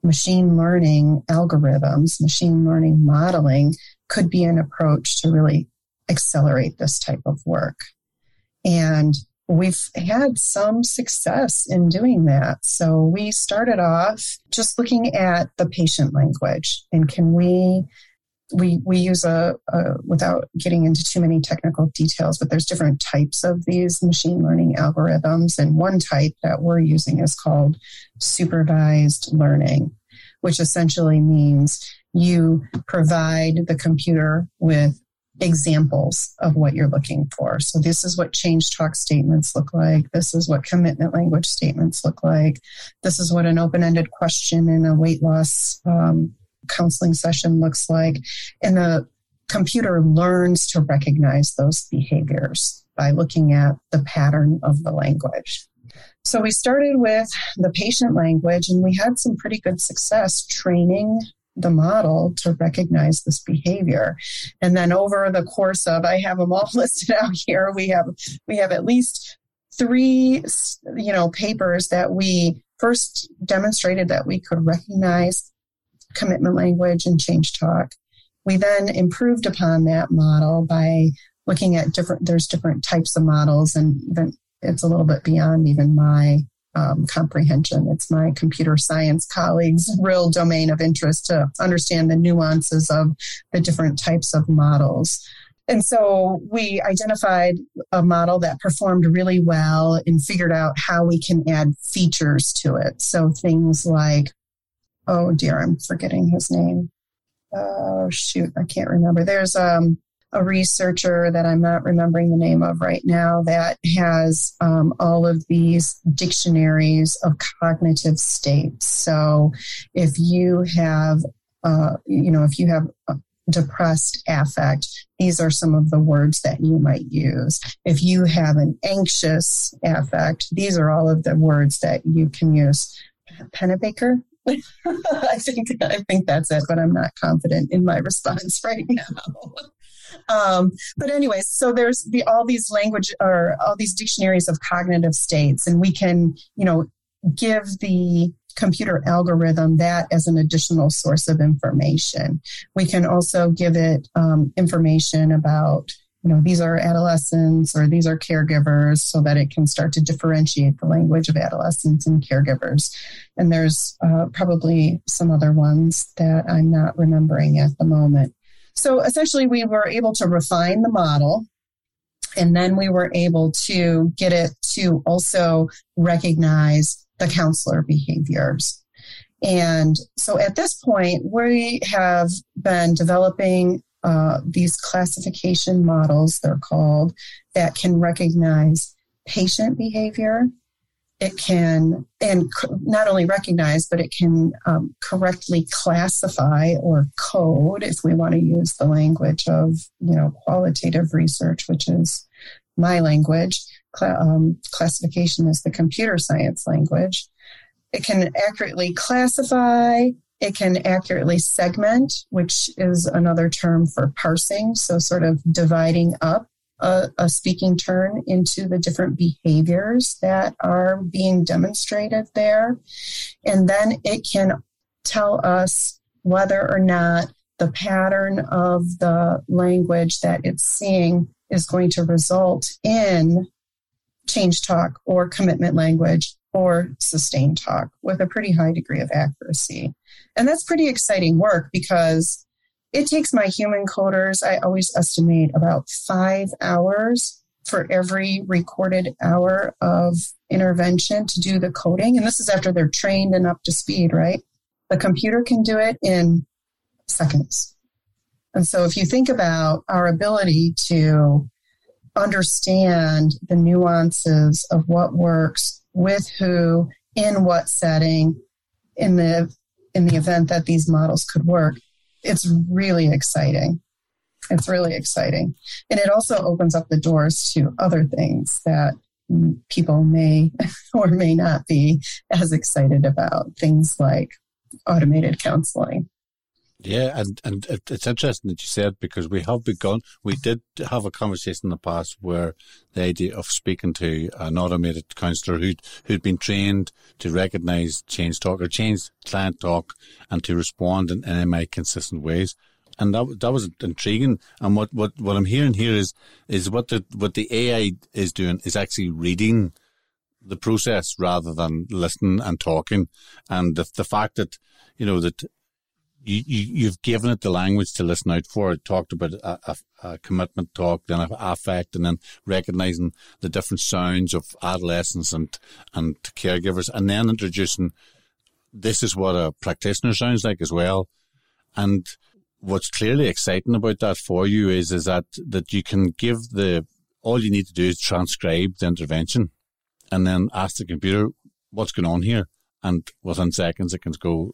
machine learning algorithms, machine learning modeling could be an approach to really accelerate this type of work. And we've had some success in doing that. So we started off just looking at the patient language and can we we we use a, a, without getting into too many technical details but there's different types of these machine learning algorithms and one type that we're using is called supervised learning which essentially means you provide the computer with examples of what you're looking for. So, this is what change talk statements look like. This is what commitment language statements look like. This is what an open ended question in a weight loss um, counseling session looks like. And the computer learns to recognize those behaviors by looking at the pattern of the language. So we started with the patient language and we had some pretty good success training the model to recognize this behavior. And then over the course of, I have them all [laughs] listed out here. We have, we have at least three, you know, papers that we first demonstrated that we could recognize commitment language and change talk. we then improved upon that model by looking at different, there's different types of models, and even it's a little bit beyond even my um, comprehension. It's my computer science colleagues' real domain of interest to understand the nuances of the different types of models. And so we identified a model that performed really well and figured out how we can add features to it. So things like, oh dear, I'm forgetting his name. Oh shoot, I can't remember. There's um, a researcher that I'm not remembering the name of right now that has um, all of these dictionaries of cognitive states. So if you have, uh, you know, if you have depressed affect, these are some of the words that you might use. If you have an anxious affect, these are all of the words that you can use. Pennebaker, [laughs] I think I think that's it, but I'm not confident in my response right now. [laughs] Um, but anyways, so there's the all these language or all these dictionaries of cognitive states, and we can, you know, give the computer algorithm that as an additional source of information. We can also give it um, information about you know these are adolescents or these are caregivers so that it can start to differentiate the language of adolescents and caregivers and there's uh, probably some other ones that i'm not remembering at the moment so essentially, we were able to refine the model. And then we were able to get it to also recognize the counselor behaviors. And so at this point, we have been developing uh, these classification models, they're called, that can recognize patient behavior, it can and not only recognize but it can um, correctly classify or code if we want to use the language of you know qualitative research which is my language. Cla- um, classification is the computer science language. It can accurately classify it can accurately segment which is another term for parsing so sort of dividing up a, a, speaking turn into the different behaviors that are being demonstrated there. And then it can tell us whether or not the pattern of the language that it's seeing is going to result in change talk or commitment language or sustain talk with a pretty high degree of accuracy. And that's pretty exciting work because it takes my human coders, I always estimate about five hours for every recorded hour of intervention to do the coding. And this is after they're trained and up to speed, right? The computer can do it in seconds. And so if you think about our ability to understand the nuances of what works with who in what setting in the in the event that these models could work it's really exciting. It's really exciting. And it also opens up the doors to other things that people may [laughs] or may not be as excited about, things like automated counseling. Yeah, and and it's interesting that you said because we have begun. We did have a conversation in the past where the idea of speaking to an automated counsellor who'd who'd been trained to recognise change talk or change client talk and to respond in, in MI consistent ways, and that that was intriguing. And what, what, what I'm hearing here is is what the what the AI is doing is actually reading the process rather than listening and talking, and the the fact that you know that you, you have given it the language to listen out for. It talked about a, a, a commitment talk, then affect, and then recognizing the different sounds of adolescents and and caregivers, and then introducing this is what a practitioner sounds like as well. And what's clearly exciting about that for you is is that that you can give the all you need to do is transcribe the intervention, and then ask the computer what's going on here and within seconds it can go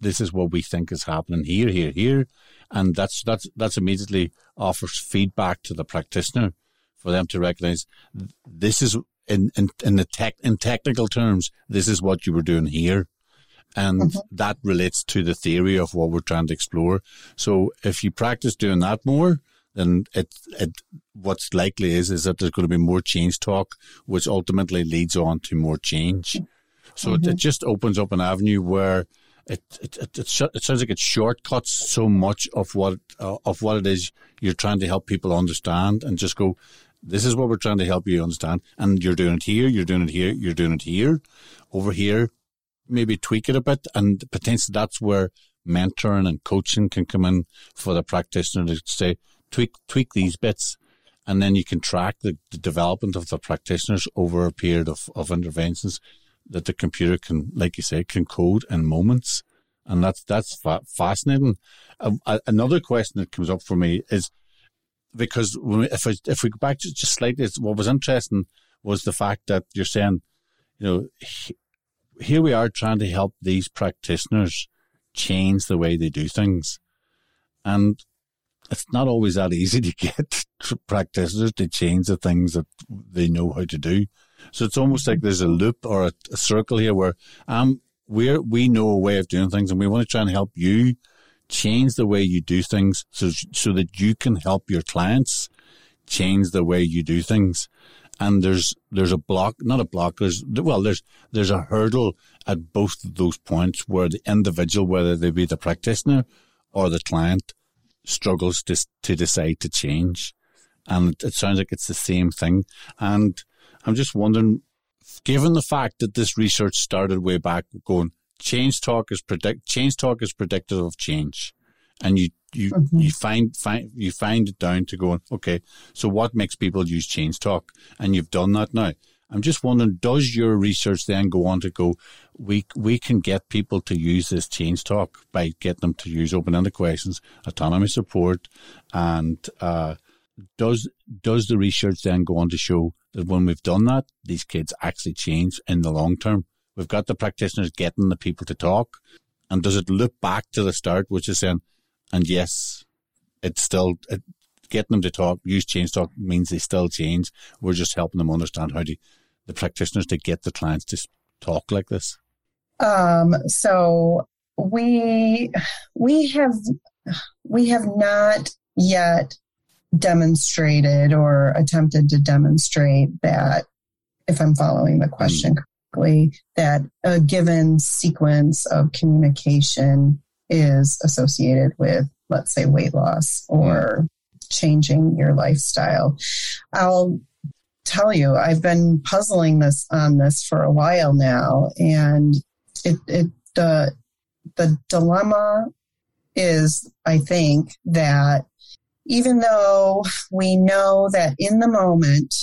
this is what we think is happening here here here. And that's that's that's immediately offers feedback to the practitioner for them to recognize this is in in, in the tech in technical terms this is what you were doing here. And mm-hmm. that relates to the theory of what we're trying to explore. So if you practice doing that more then it, it what's likely is is that there's going to be more change talk which ultimately leads on to more change so mm-hmm. it, it, just opens up an avenue where it it, it, it, it sounds like it shortcuts so much of what uh, of what it is you're trying to help people understand, and just go, this is what we're trying to help you understand, and you're doing it here, you're doing it here, you're doing it here, over here, maybe tweak it a bit, and potentially that's where mentoring and coaching can come in for the practitioner to say tweak tweak these bits. And then you can track the, the development of the practitioners over a period of, of interventions that the computer can, like you say, can code in moments. And that's, that's fa- fascinating. Um, another question that comes up for me is because we, if, I, if we go back just slightly, what was interesting was the fact that you're saying, you know, he, here we are trying to help these practitioners change the way they do things. And it's not always that easy to [laughs] get practitioners to change the things that they know how to do. So it's almost like there's a loop or a, a circle here where um we we know a way of doing things and we want to try and help you change the way you do things so so that you can help your clients change the way you do things. And there's there's a block, not a block. There's well, there's there's a hurdle at both of those points where the individual, whether they be the practitioner or the client, struggles to to decide to change. And it sounds like it's the same thing. And I'm just wondering, given the fact that this research started way back going, change talk is predict change talk is predictive of change. And you you mm-hmm. you find find you find it down to going, okay, so what makes people use change talk? And you've done that now. I'm just wondering, does your research then go on to go, we we can get people to use this change talk by getting them to use open-ended questions, autonomy support, and uh, does does the research then go on to show that when we've done that, these kids actually change in the long term? We've got the practitioners getting the people to talk, and does it look back to the start, which is saying, and yes, it's still it, getting them to talk, use change talk means they still change. We're just helping them understand how to the practitioners to get the clients to talk like this. Um, so we we have we have not yet demonstrated or attempted to demonstrate that, if I'm following the question mm. correctly, that a given sequence of communication is associated with, let's say, weight loss or mm. changing your lifestyle. I'll tell you, I've been puzzling this on this for a while now, and it, it the the dilemma is, I think, that even though we know that in the moment,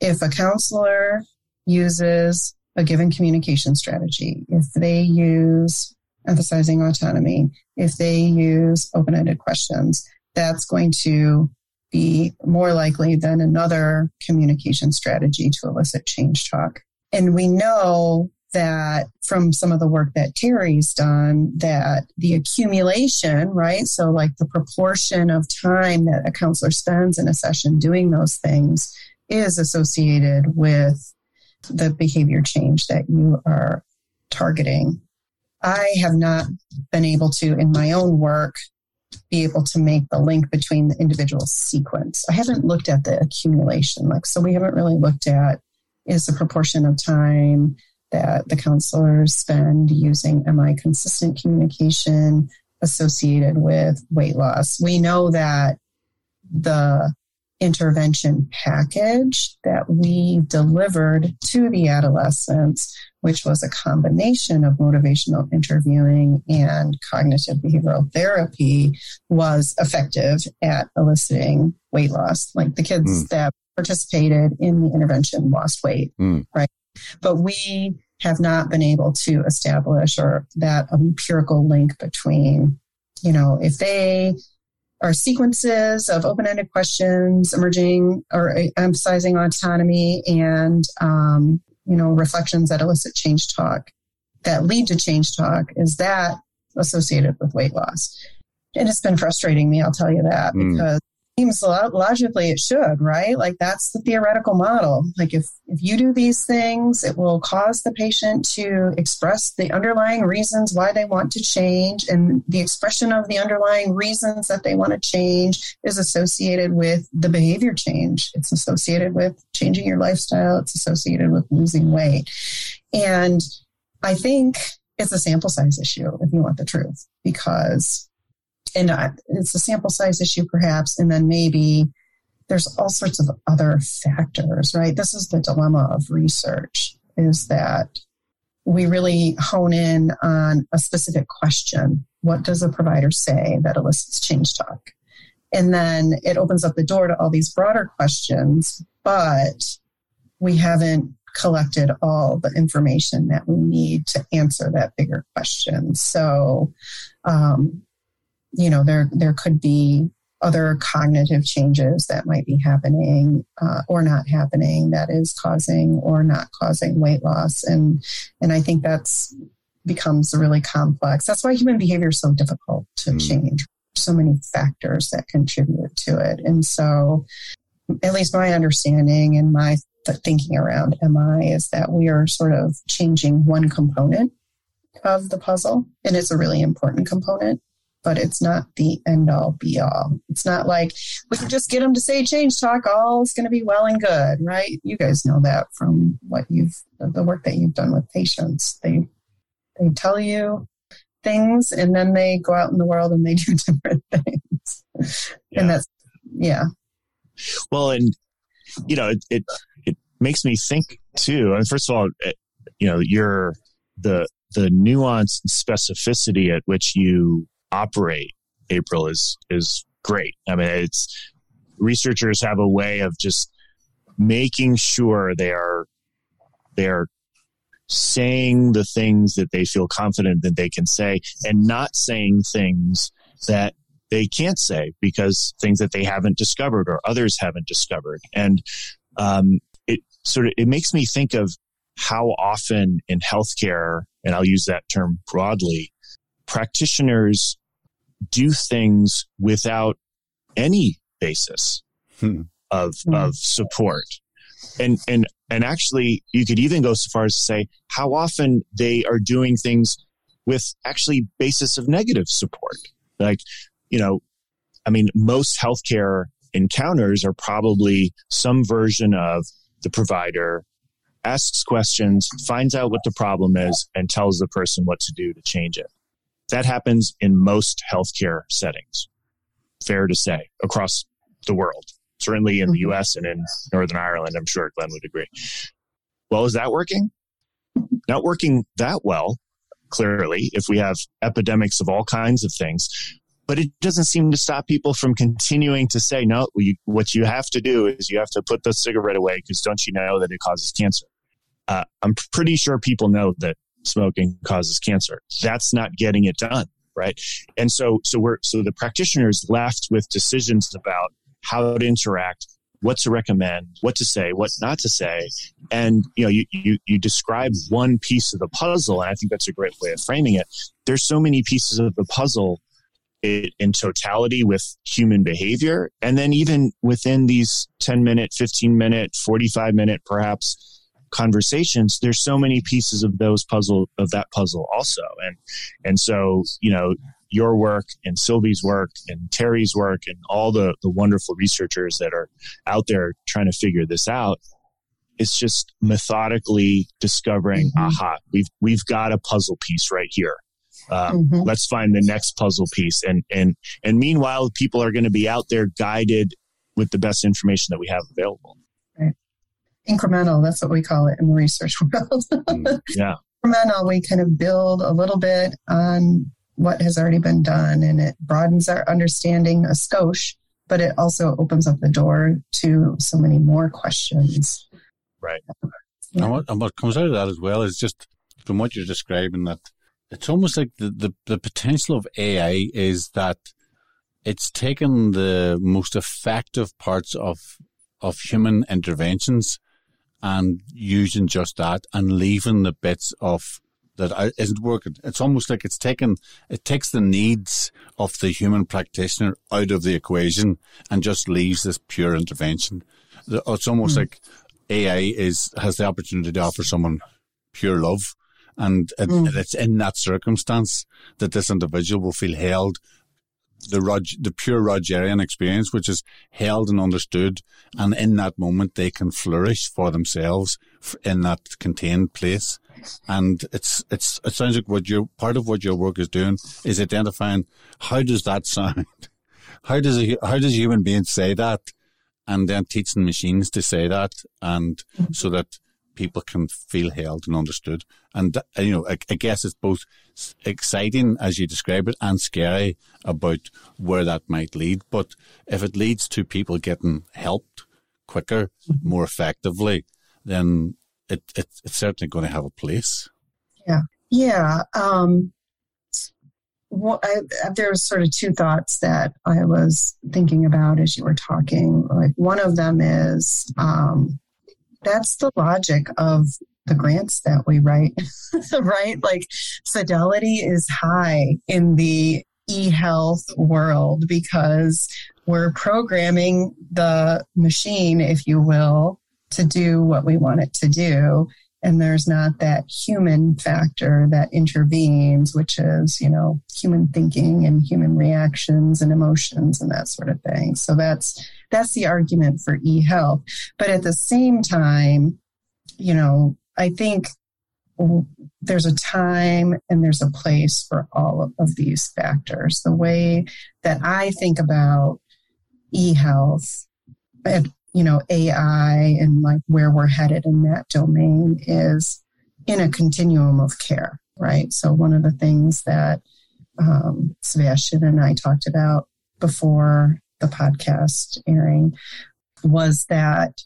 if a counselor uses a given communication strategy, if they use emphasizing autonomy, if they use open ended questions, that's going to be more likely than another communication strategy to elicit change talk. And we know that from some of the work that Terri's done, that the accumulation, right? So, like the proportion of time that a counselor spends in a session doing those things is associated with the behavior change that you are targeting. I have not been able to, in my own work, be able to make the link between the individual sequence. I haven't looked at the accumulation, like, so we haven't really looked at is the proportion of time that the counselors spend using MI consistent communication associated with weight loss. We know that the intervention package that we delivered to the adolescents, which was a combination of motivational interviewing and cognitive behavioral therapy, was effective at eliciting weight loss. Like the kids mm. that participated in the intervention lost weight, mm. right? But we have not been able to establish or that empirical link between, you know, if they are sequences of open-ended questions emerging or emphasizing autonomy and um, you know reflections that elicit change talk that lead to change talk is that associated with weight loss and it's been frustrating me i'll tell you that mm. because seems logically it should, right? Like that's the theoretical model. Like if, if you do these things, it will cause the patient to express the underlying reasons why they want to change. And the expression of the underlying reasons that they want to change is associated with the behavior change. It's associated with changing your lifestyle. It's associated with losing weight. And I think it's a sample size issue if you want the truth, because, and it's a sample size issue perhaps, and then maybe there's all sorts of other factors, right? This is the dilemma of research is that we really hone in on a specific question. What does a provider say that elicits change talk? And then it opens up the door to all these broader questions, but we haven't collected all the information that we need to answer that bigger question. So, um, you know, there there could be other cognitive changes that might be happening uh, or not happening that is causing or not causing weight loss, and and I think that's becomes really complex. That's why human behavior is so difficult to mm. change. So many factors that contribute to it, and so at least my understanding and my thinking around MI is that we are sort of changing one component of the puzzle, and it's a really important component, but it's not the end all be all. It's not like we can just get them to say change talk, all is going to be well and good, right? You guys know that from what you've the work that you've done with patients. They they tell you things, and then they go out in the world and they [laughs] do different things, yeah. and that's yeah. Well, and you know, it, it, it makes me think too. I mean, first of all, it, eh, you know, you're the, the nuance and specificity at which you operate, April, is, is great. I mean, it's researchers have a way of just making sure they are, they are saying the things that they feel confident that they can say and not saying things that they can't say because things that they haven't discovered or others haven't discovered. And um, it sort of it makes me think of how often in healthcare, and I'll use that term broadly, practitioners do things without any basis hmm. of hmm. of support. And and and actually you could even go so far as to say how often they are doing things with actually basis of negative support. Like you know, I mean, most healthcare encounters are probably some version of the provider asks questions, finds out what the problem is, and tells the person what to do to change it. That happens in most healthcare settings. Fair to say, across the world, certainly in the mm-hmm. US and in Northern Ireland, I'm sure Glenn would agree. Well, is that working? Not working that well, clearly, if we have epidemics of all kinds of things but it doesn't seem to stop people from continuing to say, no, you, what you have to do is you have to put the cigarette away because don't you know that it causes cancer? Uh, I'm pretty sure people know that smoking causes cancer. That's not getting it done, right? And so, so we're, so the practitioners left with decisions about how to interact, what to recommend, what to say, what not to say. And, you know, you, you, you describe one piece of the puzzle. And I think that's a great way of framing it. There's so many pieces of the puzzle in totality with human behavior. And then even within these 10 minute, 15 minute, 45 minute, perhaps conversations, there's so many pieces of those puzzle of that puzzle also. And, and so, you know, your work and Sylvie's work and Terri's work and all the, the wonderful researchers that are out there trying to figure this out. It's just methodically discovering, mm-hmm. aha, we've, we've got a puzzle piece right here um, mm-hmm. Let's find the next puzzle piece. And and and meanwhile, people are going to be out there guided with the best information that we have available. Right. Incremental. That's what we call it in the research [laughs] world. mm, yeah. Incremental. We kind of build a little bit on what has already been done, and it broadens our understanding a skosh, but it also opens up the door to so many more questions. Right. Yeah. And, what, and what comes out of that as well is just from what you're describing that it's almost like the, the, the potential of AI is that it's taken the most effective parts of of human interventions and using just that and leaving the bits of that isn't working. It's almost like it's taken, it takes the needs of the human practitioner out of the equation and just leaves this pure intervention. It's almost mm. like AI is, has the opportunity to offer someone pure love and, mm. and it's in that circumstance that this individual will feel held the Rog, the pure Rogerian experience, which is held and understood, and in that moment they can flourish for themselves in that contained place. And it's it's it sounds like what your part of what your work is doing is identifying how does that sound, [laughs] how does a how does a human being say that, and then teaching machines to say that, and so that people can feel held and understood. And, you know, I, I, guess it's both exciting as you describe it and scary about where that might lead. But if it leads to people getting helped quicker, mm-hmm. more effectively, then it, it, it's certainly going to have a place. Yeah. Yeah. Um, well, I, there's sort of two thoughts that I was thinking about as you were talking. Like one of them is, um, that's the logic of the grants that we write, [laughs] right? Like fidelity is high in the e-health world because we're programming the machine, if you will, to do what we want it to do and there's not that human factor that intervenes which is you know human thinking and human reactions and emotions and that sort of thing. So that's that's the argument for e-health. But at the same time you know i think there's a time and there's a place for all of these factors. The way that i think about e-health you know, AI and like where we're headed in that domain is in a continuum of care, right? So one of the things that um, Sebastian and I talked about before the podcast airing was that,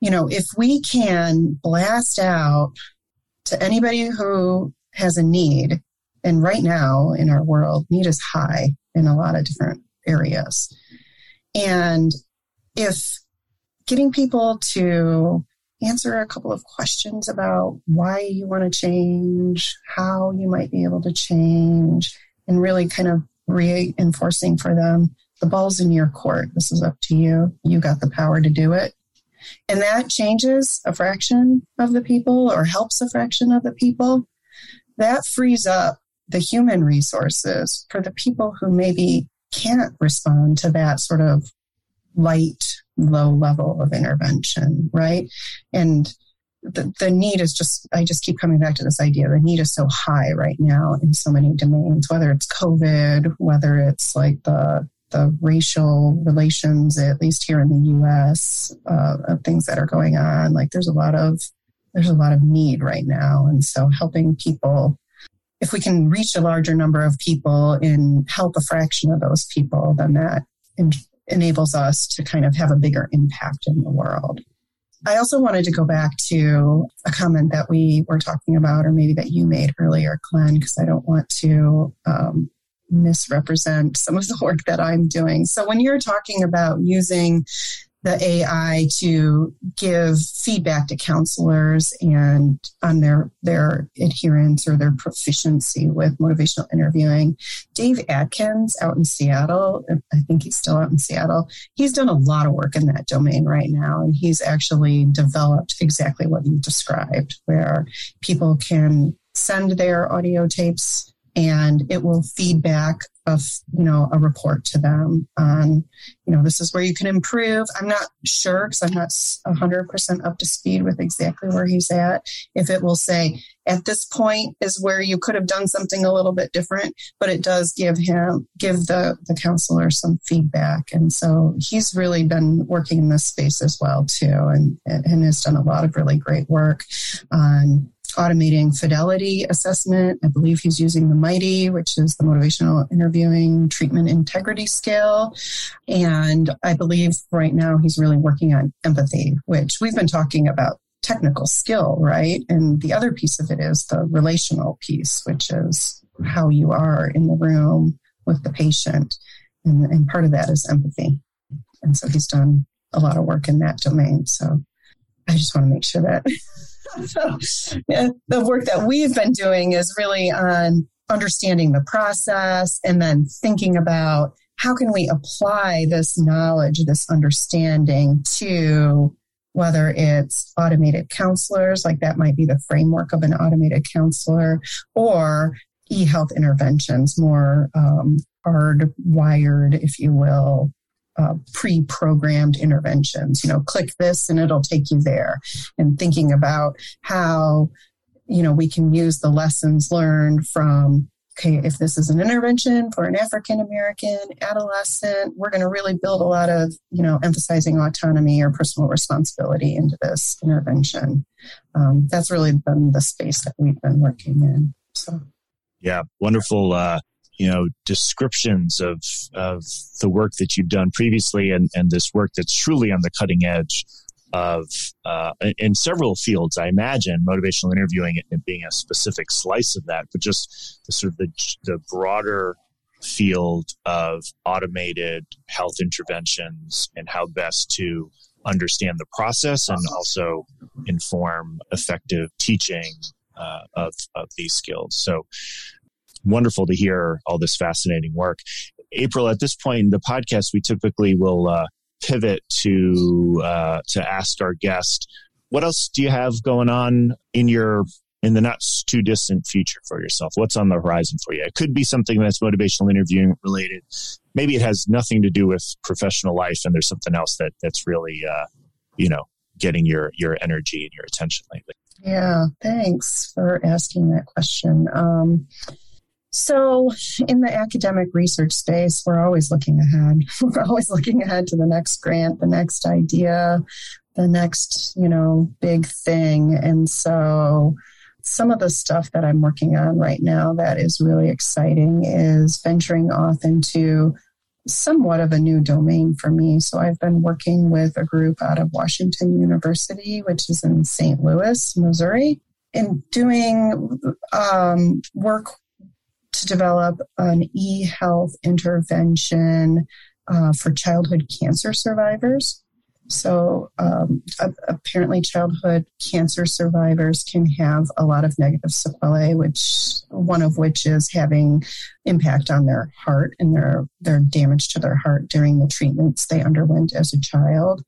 you know, if we can blast out to anybody who has a need, and right now in our world, need is high in a lot of different areas. And if getting people to answer a couple of questions about why you want to change, how you might be able to change, and really kind of reinforcing for them the ball's in your court. This is up to you. You got the power to do it. And that changes a fraction of the people or helps a fraction of the people. That frees up the human resources for the people who maybe can't respond to that sort of light low level of intervention, right? And the, the need is just, I just keep coming back to this idea the need is so high right now in so many domains, whether it's COVID, whether it's like the the racial relations, at least here in the U.S., uh, of things that are going on. Like there's a lot of there's a lot of need right now, and so helping people, if we can reach a larger number of people and help a fraction of those people, then that enables us to kind of have a bigger impact in the world. I also wanted to go back to a comment that we were talking about, or maybe that you made earlier, Glenn, because I don't want to um, misrepresent some of the work that I'm doing. So, when you're talking about using the AI to give feedback to counselors and on their their adherence or their proficiency with motivational interviewing. Dave Atkins out in Seattle, I think he's still out in Seattle. He's done a lot of work in that domain right now, and he's actually developed exactly what you described, where people can send their audio tapes and it will feed back of you know a report to them on you know this is where you can improve. I'm not sure because i'm not 100% up to speed with exactly where he's at. If it will say at this point is where you could have done something a little bit different but it does give him give the the counselor some feedback. And so he's really been working in this space as well too and and has done a lot of really great work on automating fidelity assessment. I believe he's using the MITI, which is the motivational interviewing treatment integrity scale. And I believe right now he's really working on empathy, which we've been talking about technical skill, right? And the other piece of it is the relational piece, which is how you are in the room with the patient. And, and part of that is empathy. And so he's done a lot of work in that domain. So I just want to make sure that [laughs] [laughs] so, the work that we've been doing is really on understanding the process and then thinking about how can we apply this knowledge, this understanding to whether it's automated counselors, like that might be the framework of an automated counselor, or e-health interventions, more um, hardwired, if you will, uh, pre-programmed interventions. You know, click this and it'll take you there. And thinking about how you know we can use the lessons learned from okay, if this is an intervention for an African American adolescent, we're going to really build a lot of, you know, emphasizing autonomy or personal responsibility into this intervention. Um, that's really been the space that we've been working in. So, yeah, wonderful. Uh, you know, descriptions of of the work that you've done previously, and and this work that's truly on the cutting edge of uh, in several fields. I imagine motivational interviewing and being a specific slice of that, but just the sort of the, the broader field of automated health interventions and how best to understand the process and also inform effective teaching uh, of, of these skills. So wonderful to hear all this fascinating work. April, at this point in the podcast, we typically will uh, pivot to uh, to ask our guest, what else do you have going on in your in the not too distant future for yourself? What's on the horizon for you? It could be something that's motivational interviewing related. Maybe it has nothing to do with professional life, and there's something else that that's really, uh, you know, getting your your energy and your attention lately. Yeah, thanks for asking that question. Um, so, in the academic research space, we're always looking ahead. [laughs] We're always looking ahead to the next grant, the next idea, the next, you know, big thing. And so, some of the stuff that I'm working on right now that is really exciting is venturing off into somewhat of a new domain for me. So, I've been working with a group out of Washington University, which is in St. Louis, Missouri, and doing um, work to develop an e health intervention uh, for childhood cancer survivors. So, um, apparently, childhood cancer survivors can have a lot of negative sequelae, which one of which is having impact on their heart and their their damage to their heart during the treatments they underwent as a child.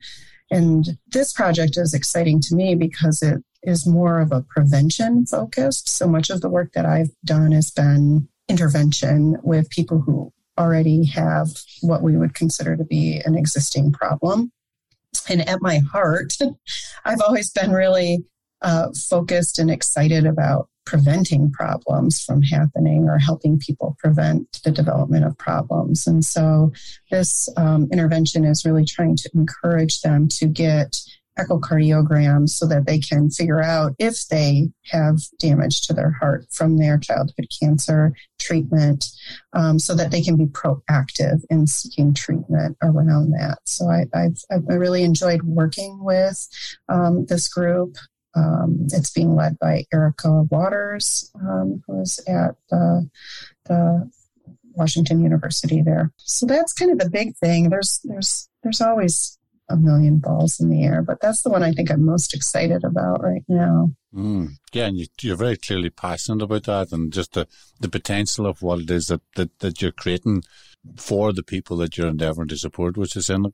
And this project is exciting to me because it is more of a prevention focused. So much of the work that I've done has been intervention with people who already have what we would consider to be an existing problem. And at my heart, [laughs] I've always been really uh, focused and excited about preventing problems from happening or helping people prevent the development of problems. And so this um, intervention is really trying to encourage them to get echocardiograms so that they can figure out if they have damage to their heart from their childhood cancer treatment um, so that they can be proactive in seeking treatment around that. So I, have I've really enjoyed working with um, this group. Um, it's being led by Erika Waters, um, who's at the, the Washington University there. So that's kind of the big thing. There's there's there's always a million balls in the air, but that's the one I think I'm most excited about right now. Mm. Yeah, and you, are very clearly passionate about that and just the, the potential of what it is that, that, that you're creating for the people that you're endeavoring to support, which is in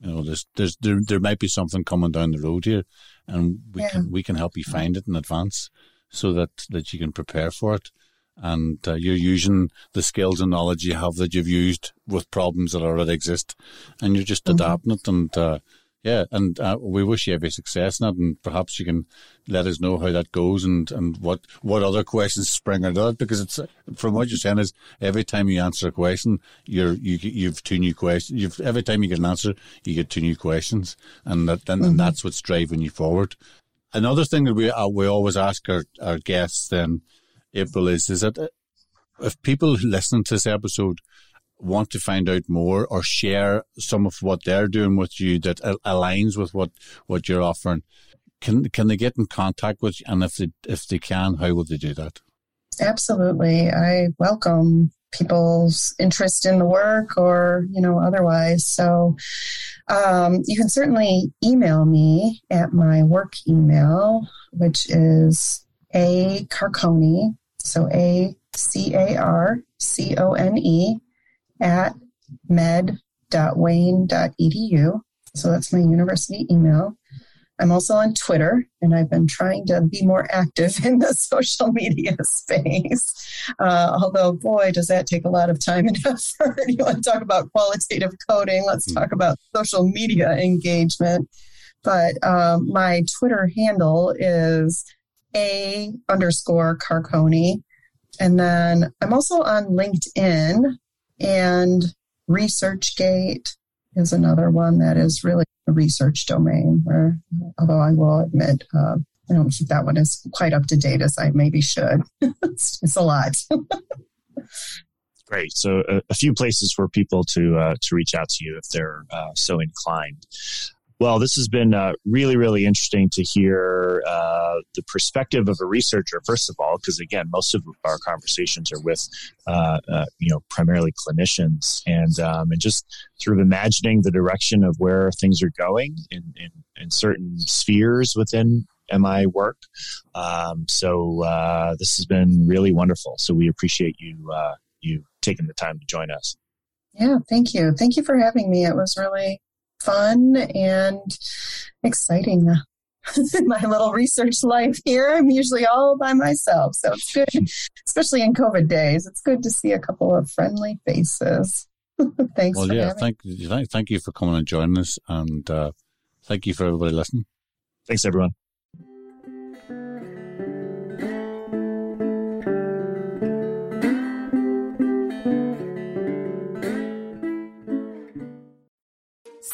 you know, there's, there's, there, there might be something coming down the road here and we yeah. can, we can help you find it in advance so that, that you can prepare for it and uh, you're using the skills and knowledge you have that you've used with problems that already exist, and you're just mm-hmm. adapting it. And uh, yeah, and uh, we wish you every success in it, and perhaps you can let us know how that goes and, and what, what other questions spring out of it. Because it's from what you're saying is every time you answer a question, you're you you've two new questions. You've every time you get an answer, you get two new questions, and that then mm-hmm. and that's what's driving you forward. Another thing that we uh, we always ask our, our guests then April is is that uh, if people listening to this episode want to find out more or share some of what they're doing with you that aligns with what what you're offering, can can they get in contact with you? And if they if they can, how would they do that? Absolutely, I welcome people's interest in the work or you know otherwise. So um, you can certainly email me at my work email, which is a carcone so A C A R C O N E at med.wayne.edu. So that's my university email. I'm also on Twitter, and I've been trying to be more active [laughs] in the social media [laughs] space. Uh, although, boy, does that take a lot of time and [laughs] effort. you want to talk about qualitative coding? Let's talk about social media engagement. But um, my Twitter handle is a underscore Carcone. And then I'm also on LinkedIn and ResearchGate is another one that is really a research domain where, although I will admit, uh, I don't think that one is quite up to date as I maybe should. [laughs] it's, it's, a lot. Great. So a, a, few places for people to uh, to reach out to you if they're uh, so inclined. Well, this has been uh, really, really interesting to hear uh, the perspective of a researcher, first of all, because again, most of our conversations are with, uh, uh, you know, primarily clinicians, and um, and just sort of imagining the direction of where things are going in, in, in certain spheres within MI work. Um, so uh, this has been really wonderful. So we appreciate you uh, you taking the time to join us. Yeah, thank you. Thank you for having me. It was really fun and exciting. [laughs] my little research life here. I'm usually all by myself. So it's good, especially in COVID days. It's good to see a couple of friendly faces. [laughs] Thanks. Well, yeah, thank, thank, thank you for coming and joining us. And uh, thank you for everybody listening. Thanks, everyone.